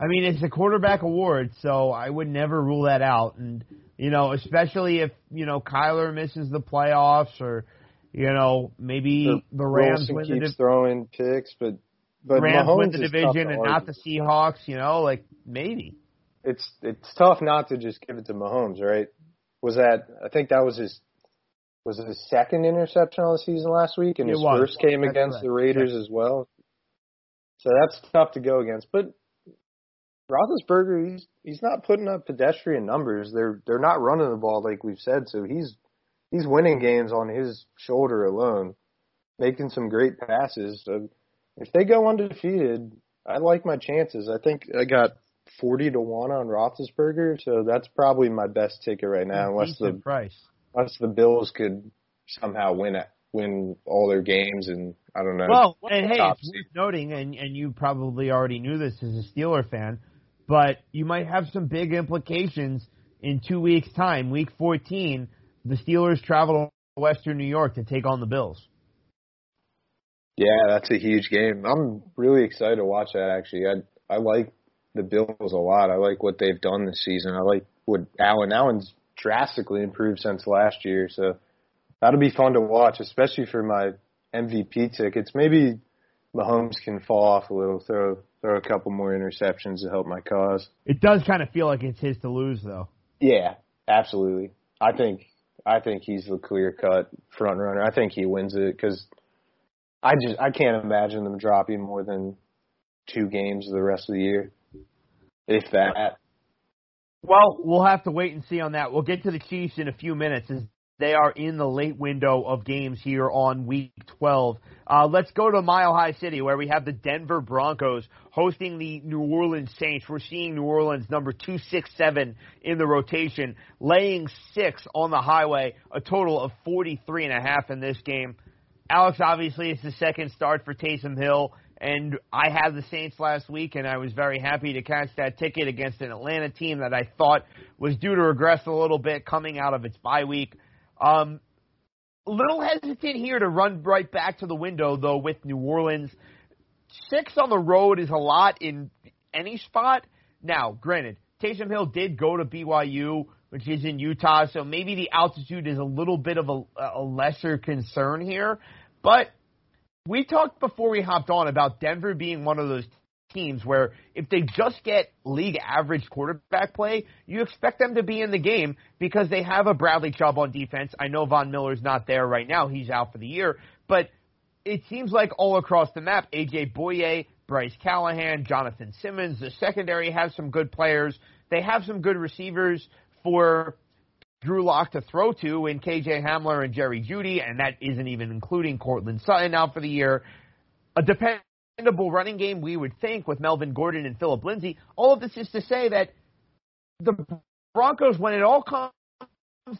I mean, it's a quarterback award, so I would never rule that out. And you know, especially if you know Kyler misses the playoffs, or you know maybe Or the Rams Wilson win the keeps div- throwing picks, but but Rams Mahomes win the division and not the Seahawks. You know, like maybe. it's it's tough not to just give it to Mahomes, right? Was that I think that was his was it his second interception on the season last week, and It his was. first came That's against correct. the Raiders as well. So that's tough to go against. But Roethlisberger, he's he's not putting up pedestrian numbers. They're they're not running the ball like we've said. So he's he's winning games on his shoulder alone, making some great passes. So if they go undefeated, I like my chances. I think I got forty to one on Roethlisberger, so that's probably my best ticket right now, unless the price. Unless the Bills could somehow win it, win all their games, and I don't know. Well, and hey, it's worth noting, and and you probably already knew this as a Steeler fan, but you might have some big implications in two weeks' time. Week 14, the Steelers travel to Western New York to take on the Bills. Yeah, that's a huge game. I'm really excited to watch that. Actually, I I like the Bills a lot. I like what they've done this season. I like what Allen Allen's drastically improved since last year. So that'll be fun to watch, especially for my MVP tickets. Maybe Mahomes can fall off a little, throw throw a couple more interceptions to help my cause. It does kind of feel like it's his to lose, though. Yeah, absolutely. I think I think he's the clear cut front runner. I think he wins it because I just I can't imagine them dropping more than two games the rest of the year, if that. Well, we'll have to wait and see on that. We'll get to the Chiefs in a few minutes as they are in the late window of games here on Week 12. Uh, let's go to Mile High City where we have the Denver Broncos hosting the New Orleans Saints. We're seeing New Orleans number 267 in the rotation, laying six on the highway, a total of 43 and a half in this game. Alex, obviously, it's the second start for Taysom Hill, and I had the Saints last week, and I was very happy to catch that ticket against an Atlanta team that I thought was due to regress a little bit coming out of its bye week. Um, a little hesitant here to run right back to the window, though, with New Orleans. Six on the road is a lot in any spot. Now, granted, Taysom Hill did go to BYU, which is in Utah, so maybe the altitude is a little bit of a, a lesser concern here. But we talked before we hopped on about Denver being one of those teams where if they just get league average quarterback play, you expect them to be in the game because they have a Bradley Chubb on defense. I know Von Miller's not there right now. He's out for the year. But it seems like all across the map, AJ Bouye, Bryce Callahan, Jonathan Simmons, the secondary have some good players. They have some good receivers for Drew Lock to throw to in KJ Hamler and Jerry Jeudy, and that isn't even including Courtland Sutton out for the year. A dependable running game, we would think, with Melvin Gordon and Phillip Lindsay. All of this is to say that the Broncos, when it all comes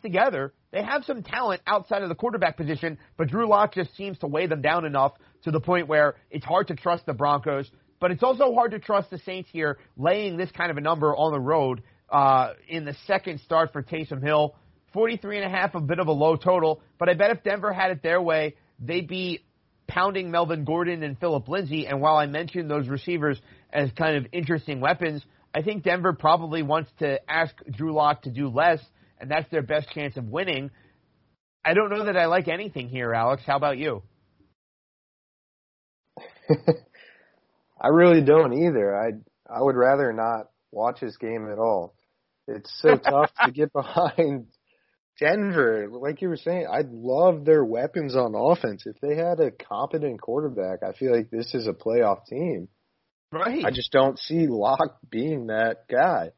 together, they have some talent outside of the quarterback position, but Drew Lock just seems to weigh them down enough to the point where it's hard to trust the Broncos. But it's also hard to trust the Saints here, laying this kind of a number on the road uh, in the second start for Taysom Hill. 43 and a half, a bit of a low total, but I bet if Denver had it their way, they'd be pounding Melvin Gordon and Phillip Lindsay. And while I mentioned those receivers as kind of interesting weapons, I think Denver probably wants to ask Drew Lock to do less, and that's their best chance of winning. I don't know that I like anything here, Alex. How about you? I really don't either. I I would rather not watch this game at all. It's so tough to get behind Denver. Like you were saying, I'd love their weapons on offense. If they had a competent quarterback, I feel like this is a playoff team. Right. I just don't see Lock being that guy.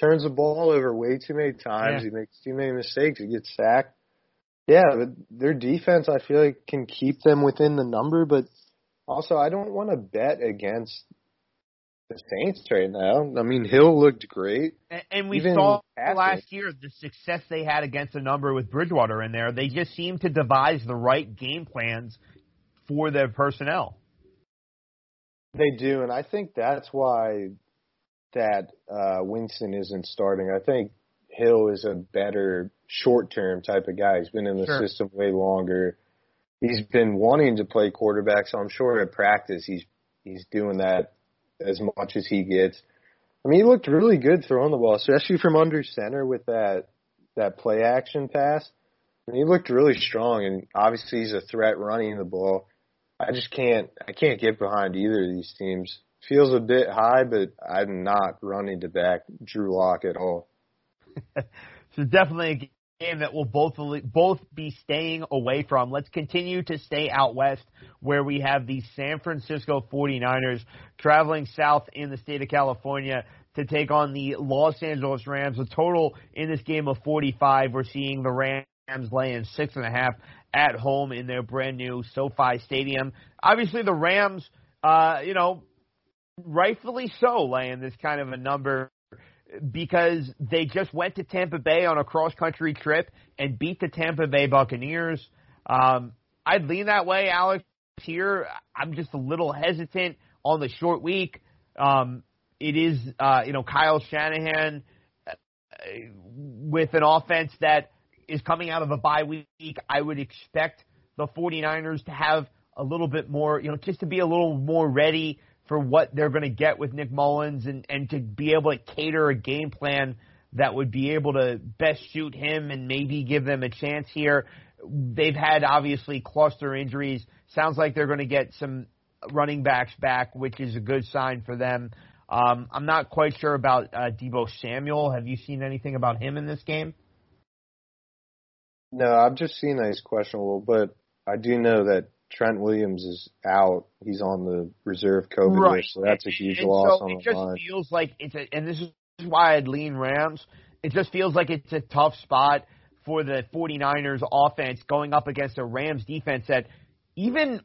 Turns the ball over way too many times. Yeah. He makes too many mistakes. He gets sacked. Yeah, but their defense, I feel like, can keep them within the number. But also, I don't want to bet against the Saints right now. I mean, Hill looked great. And, and we Even saw last year the success they had against a number with Bridgewater in there. They just seem to devise the right game plans for their personnel. They do, and I think that's why that uh, Winston isn't starting. I think Hill is a better short term type of guy. He's been in the Sure. system way longer. He's been wanting to play quarterback, so I'm sure at practice he's he's doing that as much as he gets. I mean, he looked really good throwing the ball, especially from under center with that that play action pass. I mean, he looked really strong, and obviously he's a threat running the ball. I just can't I can't get behind either of these teams. Feels a bit high, but I'm not running to back Drew Lock at all. so definitely game that we'll both both be staying away from. Let's continue to stay out west where we have the San Francisco 49ers traveling south in the state of California to take on the Los Angeles Rams. A total in this game of 45. We're seeing the Rams laying six and a half at home in their brand new SoFi Stadium. Obviously, the Rams, uh, you know, rightfully so, laying this kind of a number because they just went to Tampa Bay on a cross country trip and beat the Tampa Bay Buccaneers. Um, I'd lean that way, Alex. Here, I'm just a little hesitant on the short week. Um, it is, uh, you know, Kyle Shanahan with an offense that is coming out of a bye week. I would expect the 49ers to have a little bit more, you know, just to be a little more ready for what they're going to get with Nick Mullens and, and to be able to cater a game plan that would be able to best suit him and maybe give them a chance here. They've had obviously cluster injuries. Sounds like they're going to get some running backs back, which is a good sign for them. Um, I'm not quite sure about uh, Deebo Samuel. Have you seen anything about him in this game? No, I've just seen that he's questionable, but I do know that Trent Williams is out. He's on the reserve COVID Right. list, so that's a huge and loss so on it just line. feels like it's a, and this is why I'd lean Rams. It just feels like it's a tough spot for the 49ers offense going up against a Rams defense that even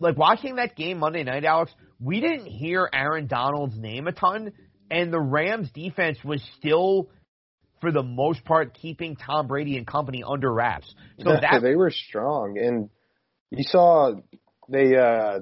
like watching that game Monday night, Alex, we didn't hear Aaron Donald's name a ton, and the Rams defense was still, for the most part, keeping Tom Brady and company under wraps. So Yeah, that they were strong, and you saw they uh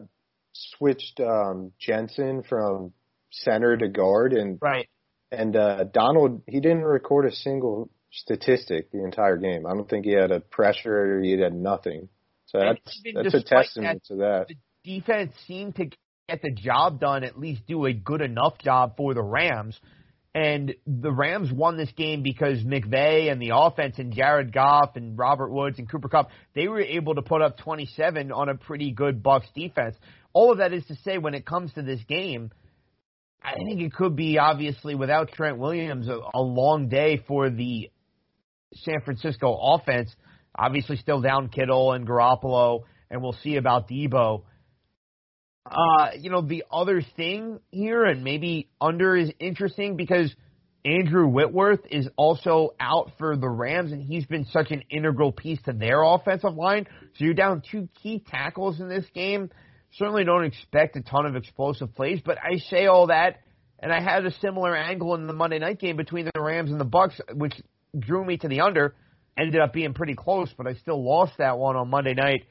switched um Jensen from center to guard, and right. and uh Donald he didn't record a single statistic the entire game. I don't think he had a pressure or he had nothing. So that's that's a testament to that. the defense seemed to get the job done, at least do a good enough job for the Rams. And the Rams won this game because McVay and the offense and Jared Goff and Robert Woods and Cooper Kupp, they were able to put up 27 on a pretty good Bucks defense. All of that is to say when it comes to this game, I think it could be obviously without Trent Williams a, a long day for the San Francisco offense. Obviously, still down Kittle and Garoppolo, and we'll see about Deebo. Uh, you know, the other thing here, and maybe under is interesting because Andrew Whitworth is also out for the Rams, and he's been such an integral piece to their offensive line. So you're down two key tackles in this game. Certainly don't expect a ton of explosive plays, but I say all that, and I had a similar angle in the Monday night game between the Rams and the Bucks, which drew me to the under. Ended up being pretty close, but I still lost that one on Monday night.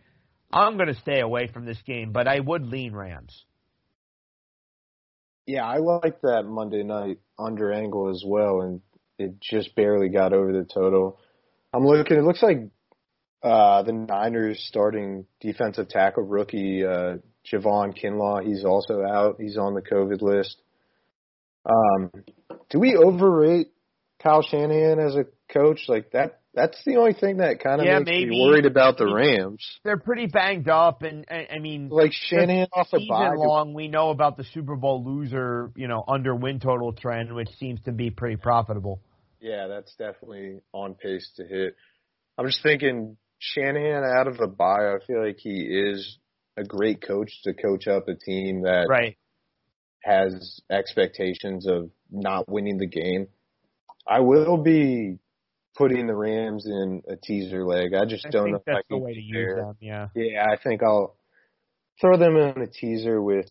I'm going to stay away from this game, but I would lean Rams. Yeah, I like that Monday night under angle as well, and it just barely got over the total. I'm looking. It looks like uh, the Niners starting defensive tackle rookie uh, Javon Kinlaw. He's also out. He's on the COVID list. Um, do we overrate Kyle Shanahan as a coach? Like that That's the only thing that kind of Yeah, makes maybe- me worried about the Rams. They're pretty banged up, and I, I mean, Like Shanahan off a bye. long, we know about the Super Bowl loser, you know, under win total trend, which seems to be pretty profitable. Yeah, that's definitely on pace to hit. I'm just thinking Shanahan out of the bye. I feel like he is a great coach to coach up a team that Right. has expectations of not winning the game. I will be putting the Rams in a teaser leg. I just I don't know if I the can way to get use them. Yeah. Yeah, I think I'll throw them in a teaser with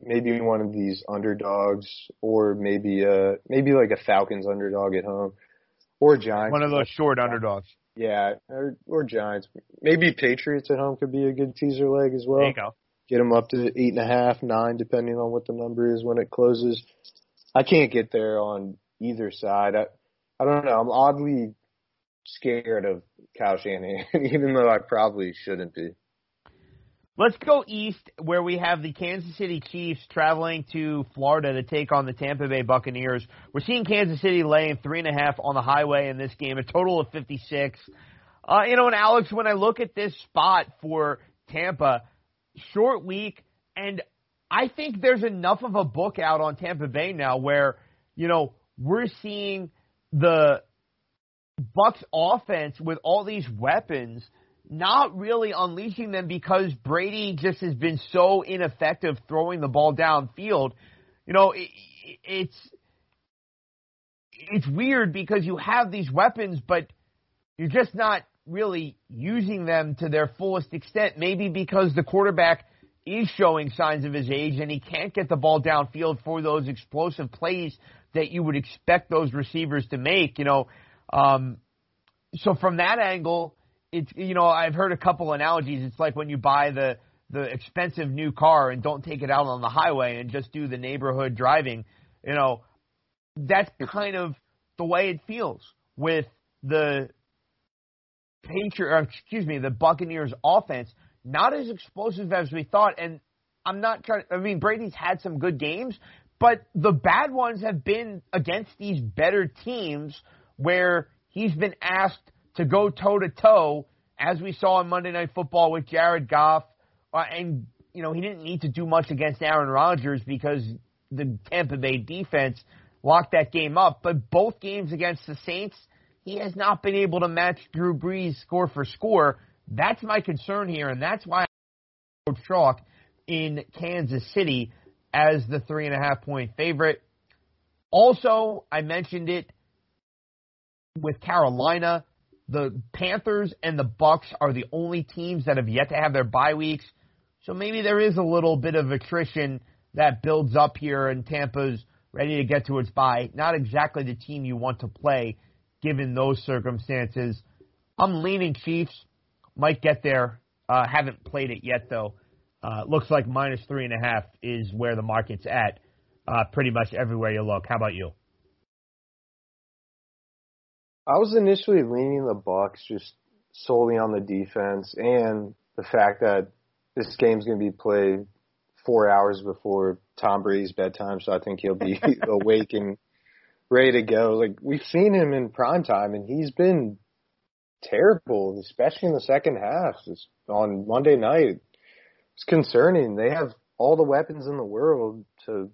maybe one of these underdogs or maybe uh maybe like a Falcons underdog at home or Giants. One of those short underdogs. Yeah, or or Giants. Maybe Patriots at home could be a good teaser leg as well. There you go. Get them up to eight and a half, nine, depending on what the number is when it closes. I can't get there on either side. I I don't know. I'm oddly scared of Kyle Shanahan, even though I probably shouldn't be. Let's go east, where we have the Kansas City Chiefs traveling to Florida to take on the Tampa Bay Buccaneers. We're seeing Kansas City laying three and a half on the highway in this game, a total of 56. Uh, you know, and Alex, when I look at this spot for Tampa, short week, and I think there's enough of a book out on Tampa Bay now where, you know, we're seeing the Bucks offense with all these weapons not really unleashing them because Brady just has been so ineffective throwing the ball downfield. You know, it, it's it's weird because you have these weapons, but you're just not really using them to their fullest extent. Maybe because the quarterback is showing signs of his age and he can't get the ball downfield for those explosive plays that you would expect those receivers to make. You know, um, so from that angle, it's you know I've heard a couple analogies. It's like when you buy the the expensive new car and don't take it out on the highway and just do the neighborhood driving. You know, that's kind of the way it feels with the Patriot, excuse me, the Buccaneers offense. Not as explosive as we thought, and I'm not trying. I mean, Brady's had some good games, but the bad ones have been against these better teams where he's been asked to go toe to toe, as we saw on Monday Night Football with Jared Goff, uh, and you know he didn't need to do much against Aaron Rodgers because the Tampa Bay defense locked that game up. But both games against the Saints, he has not been able to match Drew Brees score for score. That's my concern here, and that's why I wrote chalk in Kansas City as the three and a half point favorite. Also, I mentioned it with Carolina. The Panthers and the Bucks are the only teams that have yet to have their bye weeks. So maybe there is a little bit of attrition that builds up here and Tampa's ready to get to its bye. Not exactly the team you want to play given those circumstances. I'm leaning Chiefs. Might get there. Uh, haven't played it yet though. Uh, looks like minus three and a half is where the market's at. Uh, pretty much everywhere you look. How about you? I was initially leaning the Bucks just solely on the defense and the fact that this game's going to be played four hours before Tom Brady's bedtime, so I think he'll be awake and ready to go. Like we've seen him in prime time, and he's been terrible, especially in the second half. It's on Monday night, it's concerning. They have all the weapons in the world to.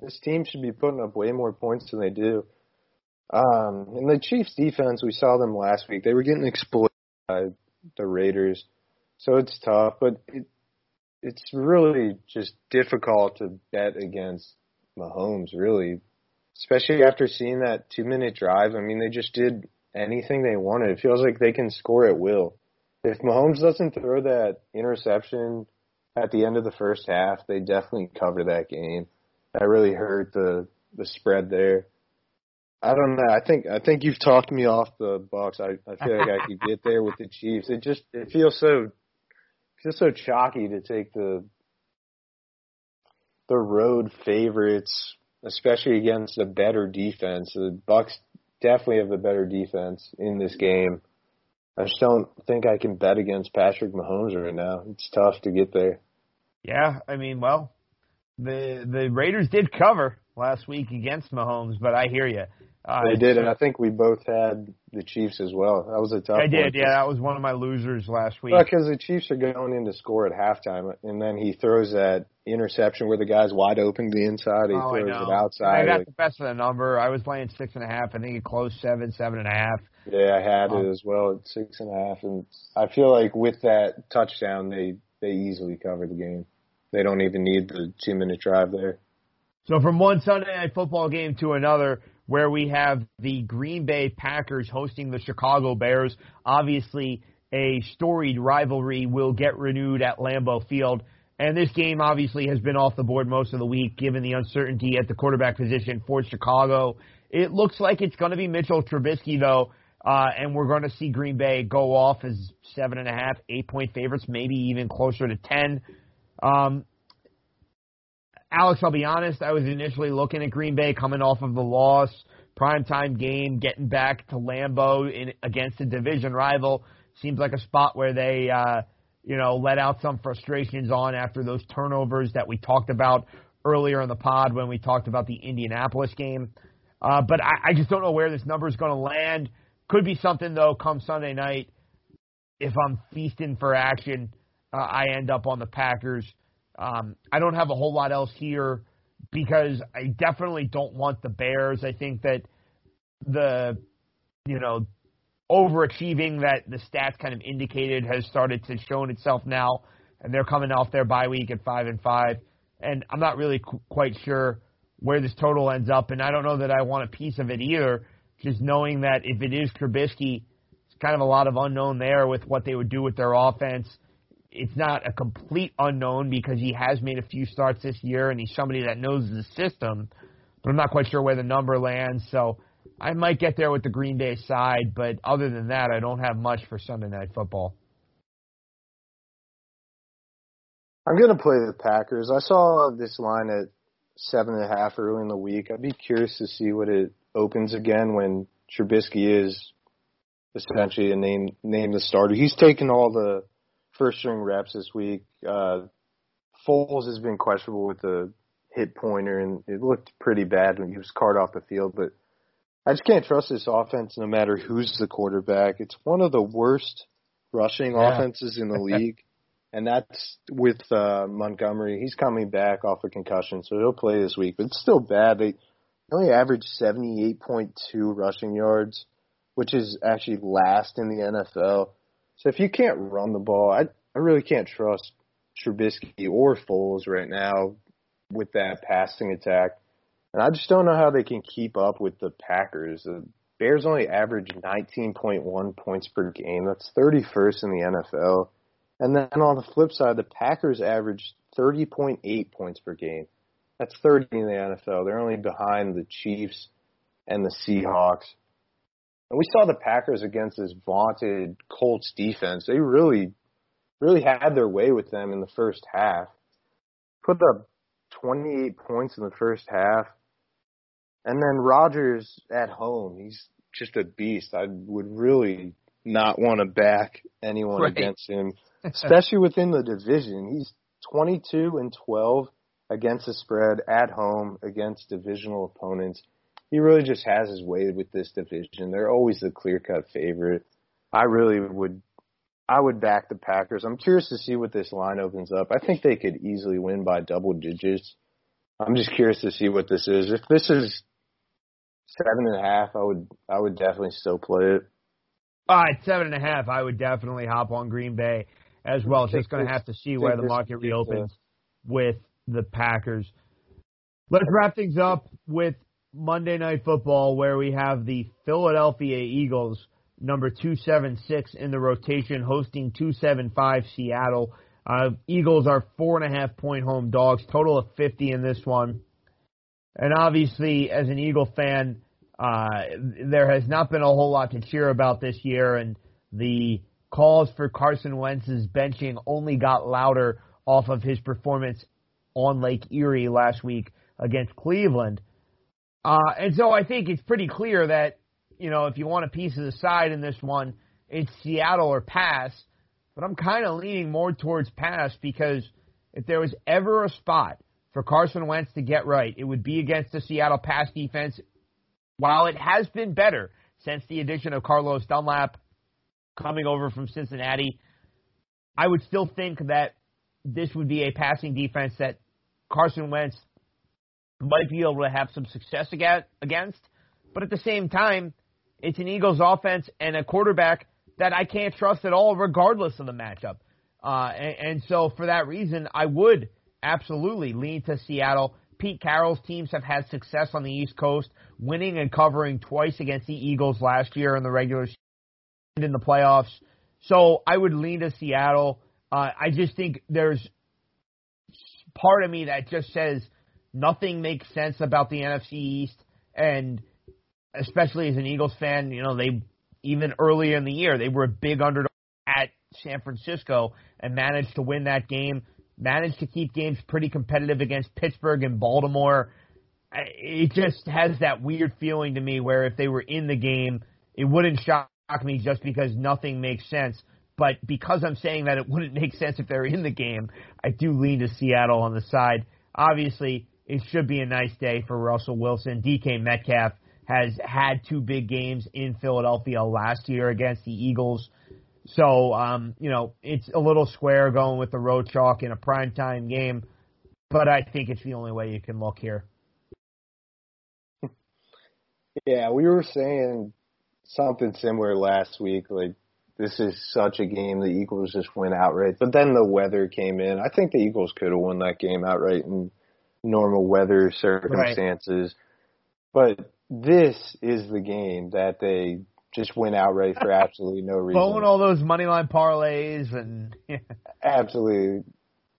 This team should be putting up way more points than they do. Um, and the Chiefs defense, we saw them last week. They were getting exploited by the Raiders, so it's tough. But it, it's really just difficult to bet against Mahomes, really, especially after seeing that two-minute drive. I mean, they just did anything they wanted. It feels like they can score at will. If Mahomes doesn't throw that interception at the end of the first half, they definitely cover that game. That really hurt the the spread there. I don't know. I think I think you've talked me off the Bucks. I, I feel like I could get there with the Chiefs. It just it feels so feels so chalky to take the the road favorites, especially against a better defense. The Bucks definitely have the better defense in this game. I just don't think I can bet against Patrick Mahomes right now. It's tough to get there. Yeah, I mean, well, the the Raiders did cover last week against Mahomes, but I hear you. Uh, they did, and I think we both had the Chiefs as well. That was a tough. I did, yeah. That was one of my losers last week. Because the Chiefs are going in to score at halftime, and then he throws that interception where the guy's wide open to the inside. He oh, throws it outside. I got like, the best of the number. I was playing six and a half. I think it closed seven, seven and a half. yeah, I had Um, it as well at six and a half, and I feel like with that touchdown, they they easily cover the game. They don't even need the two minute drive there. So from one Sunday night football game to another, where we have the Green Bay Packers hosting the Chicago Bears, obviously a storied rivalry will get renewed at Lambeau Field. And this game obviously has been off the board most of the week, given the uncertainty at the quarterback position for Chicago. It looks like it's going to be Mitchell Trubisky, though, uh, and we're going to see Green Bay go off as seven and a half, eight point favorites, maybe even closer to ten. Um, Alex, I'll be honest, I was initially looking at Green Bay coming off of the loss, primetime game, getting back to Lambeau in, against a division rival. Seems like a spot where they, uh, you know, let out some frustrations on after those turnovers that we talked about earlier in the pod when we talked about the Indianapolis game. Uh, but I, I just don't know where this number is going to land. Could be something though come Sunday night. If I'm feasting for action, uh, I end up on the Packers. Um, I don't have a whole lot else here because I definitely don't want the Bears. I think that the, you know, overachieving that the stats kind of indicated has started to show itself now, and they're coming off their bye week at five and five, and I'm not really qu- quite sure where this total ends up, and I don't know that I want a piece of it either. Just knowing that if it is Trubisky, it's kind of a lot of unknown there with what they would do with their offense it's not a complete unknown because he has made a few starts this year and he's somebody that knows the system, but I'm not quite sure where the number lands. So I might get there with the Green Bay side, but other than that, I don't have much for Sunday night football. I'm gonna play the Packers. I saw this line at seven and a half early in the week. I'd be curious to see what it opens again when Trubisky is essentially a name name the starter. He's taken all the first string reps this week. Uh, Foles has been questionable with the hip pointer, and it looked pretty bad when he was carted off the field. But I just can't trust this offense, no matter who's the quarterback. It's one of the worst rushing Yeah. offenses in the league, and that's with uh, Montgomery. He's coming back off a concussion, so he'll play this week. But it's still bad. They only average seventy-eight point two rushing yards, which is actually last in the NFL. So if you can't run the ball, I I really can't trust Trubisky or Foles right now with that passing attack. And I just don't know how they can keep up with the Packers. The Bears only average 19.1 points per game. That's 31st in the NFL. And then on the flip side, the Packers average 30.8 points per game. That's 30 in the NFL. They're only behind the Chiefs and the Seahawks. And we saw the Packers against this vaunted Colts defense. They really, really had their way with them in the first half. Put up 28 points in the first half. And then Rodgers at home, he's just a beast. I would really not want to back anyone Right. against him, especially within the division. He's 22 and 12 against the spread at home against divisional opponents he really just has his way with this division. They're always the clear cut favorite. I really would I would back the Packers. I'm curious to see what this line opens up. I think they could easily win by double digits. I'm just curious to see what this is. If this is seven and a half, I would I would definitely still play it. All right, seven and a half. I would definitely hop on Green Bay as well. Just going to have to see where the market reopens with the Packers. Let's wrap things up with Monday Night Football, where we have the Philadelphia Eagles, number 276 in the rotation, hosting 275 Seattle. Uh, Eagles are four and a half point home dogs, total of 50 in this one. And obviously, as an Eagle fan, uh, there has not been a whole lot to cheer about this year, and the calls for Carson Wentz's benching only got louder off of his performance on Lake Erie last week against Cleveland. Uh, and so I think it's pretty clear that, you know, if you want a piece of the side in this one, it's Seattle or pass. But I'm kind of leaning more towards pass because if there was ever a spot for Carson Wentz to get right, it would be against the Seattle pass defense while it has been better since the addition of Carlos Dunlap coming over from Cincinnati, I would still think that this would be a passing defense that Carson Wentz might be able to have some success against. But at the same time, it's an Eagles offense and a quarterback that I can't trust at all, regardless of the matchup. Uh, and, and so for that reason, I would absolutely lean to Seattle. Pete Carroll's teams have had success on the East Coast, winning and covering twice against the Eagles last year in the regular season and in the playoffs. So I would lean to Seattle. Uh, I just think there's part of me that just says nothing makes sense about the NFC East, and especially as an Eagles fan, you know they even earlier in the year they were a big underdog at San Francisco and managed to win that game. Managed to keep games pretty competitive against Pittsburgh and Baltimore. It just has that weird feeling to me where if they were in the game, it wouldn't shock me just because nothing makes sense. But because I'm saying that it wouldn't make sense if they're in the game, I do lean to Seattle on the side. Obviously, it should be a nice day for Russell Wilson. DK Metcalf has had two big games in Philadelphia last year against the Eagles. So, um, you know, it's a little square going with the road chalk in a primetime game, but I think it's the only way you can look here. Yeah, we were saying something similar last week. Like, this is such a game the Eagles just win outright. But then the weather came in. I think the Eagles could have won that game outright in normal weather circumstances. Right. But this is the game that they just went outright for absolutely no reason. Blowing all those money line parlays and absolutely.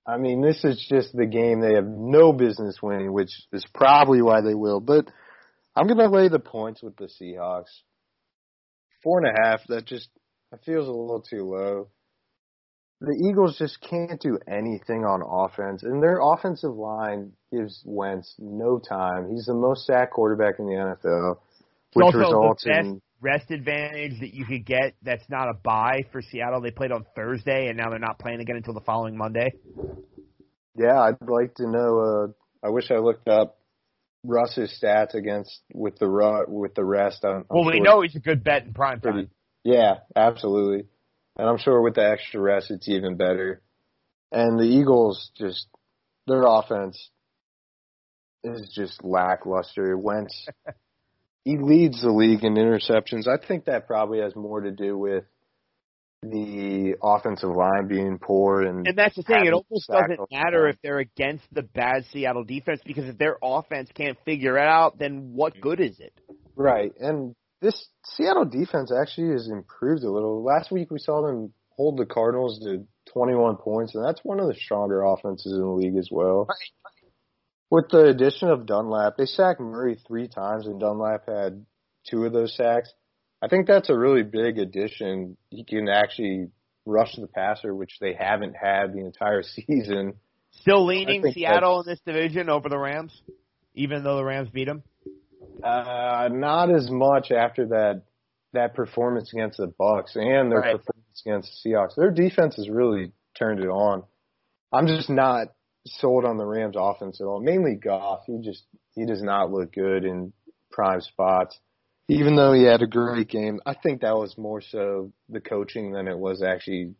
I mean, this is just the game they have no business winning, which is probably why they will. But I'm going to lay the points with the Seahawks. Four and a half. That just that feels a little too low. The Eagles just can't do anything on offense, and their offensive line gives Wentz no time. He's the most sacked quarterback in the NFL, which also results the best in rest advantage that you could get. That's not a bye for Seattle. They played on Thursday, and now they're not playing again until the following Monday. Yeah, I'd like to know. Uh, I wish I looked up Russ's stats against with the with the rest. I'm, I'm well, sure we know he's a good bet in prime time. Pretty, yeah, absolutely. And I'm sure with the extra rest, it's even better. And the Eagles just their offense is just lackluster. Wentz he leads the league in interceptions. I think that probably has more to do with the offensive line being poor and and that's the thing. It almost doesn't matter if they're against the bad Seattle defense because if their offense can't figure it out, then what mm-hmm. good is it? Right, and this Seattle defense actually has improved a little. Last week we saw them hold the Cardinals to 21 points, and that's one of the stronger offenses in the league as well. With the addition of Dunlap, they sacked Murray three times, and Dunlap had two of those sacks. I think that's a really big addition. He can actually rush the passer, which they haven't had the entire season. Still leaning Seattle in this division over the Rams, even though the Rams beat them. Uh, not as much after that that performance against the Bucks and their right. performance against the Seahawks. Their defense has really turned it on. I'm just not sold on the Rams offense at all. Mainly Goff. He just he does not look good in prime spots. Even though he had a great game, I think that was more so the coaching than it was actually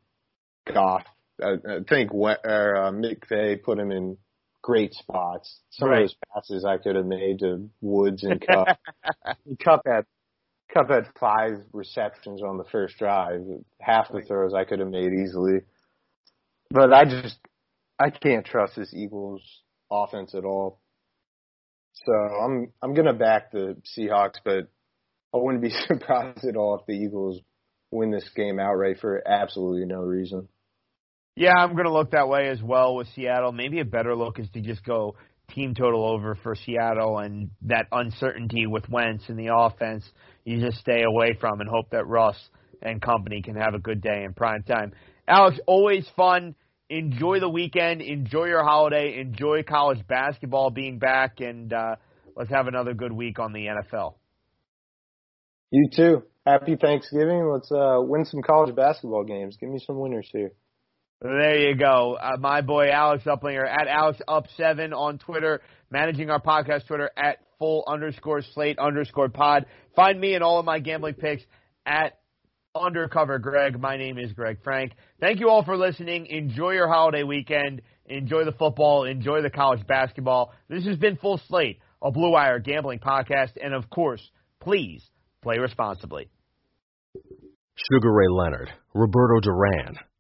Goff. I, I think or, uh, McVay put him in great spots. Some right. of those passes I could have made to Woods and Kupp. Kupp had Kupp had five receptions on the first drive. Half the throws I could have made easily. But I just I can't trust this Eagles offense at all. So I'm I'm gonna back the Seahawks, but I wouldn't be surprised at all if the Eagles win this game outright for absolutely no reason. Yeah, I'm going to look that way as well with Seattle. Maybe a better look is to just go team total over for Seattle and that uncertainty with Wentz in the offense. You just stay away from and hope that Russ and company can have a good day in prime time. Alex, always fun. Enjoy the weekend. Enjoy your holiday. Enjoy college basketball being back, and uh, let's have another good week on the NFL. You too. Happy Thanksgiving. Let's uh, win some college basketball games. Give me some winners here. There you go. Uh, my boy Alex Uplinger at Alex Up7 on Twitter, managing our podcast Twitter at full underscore slate underscore pod. Find me and all of my gambling picks at undercover Greg. My name is Greg Frank. Thank you all for listening. Enjoy your holiday weekend. Enjoy the football. Enjoy the college basketball. This has been Full Slate, a Blue Wire gambling podcast. And of course, please play responsibly. Sugar Ray Leonard, Roberto Duran,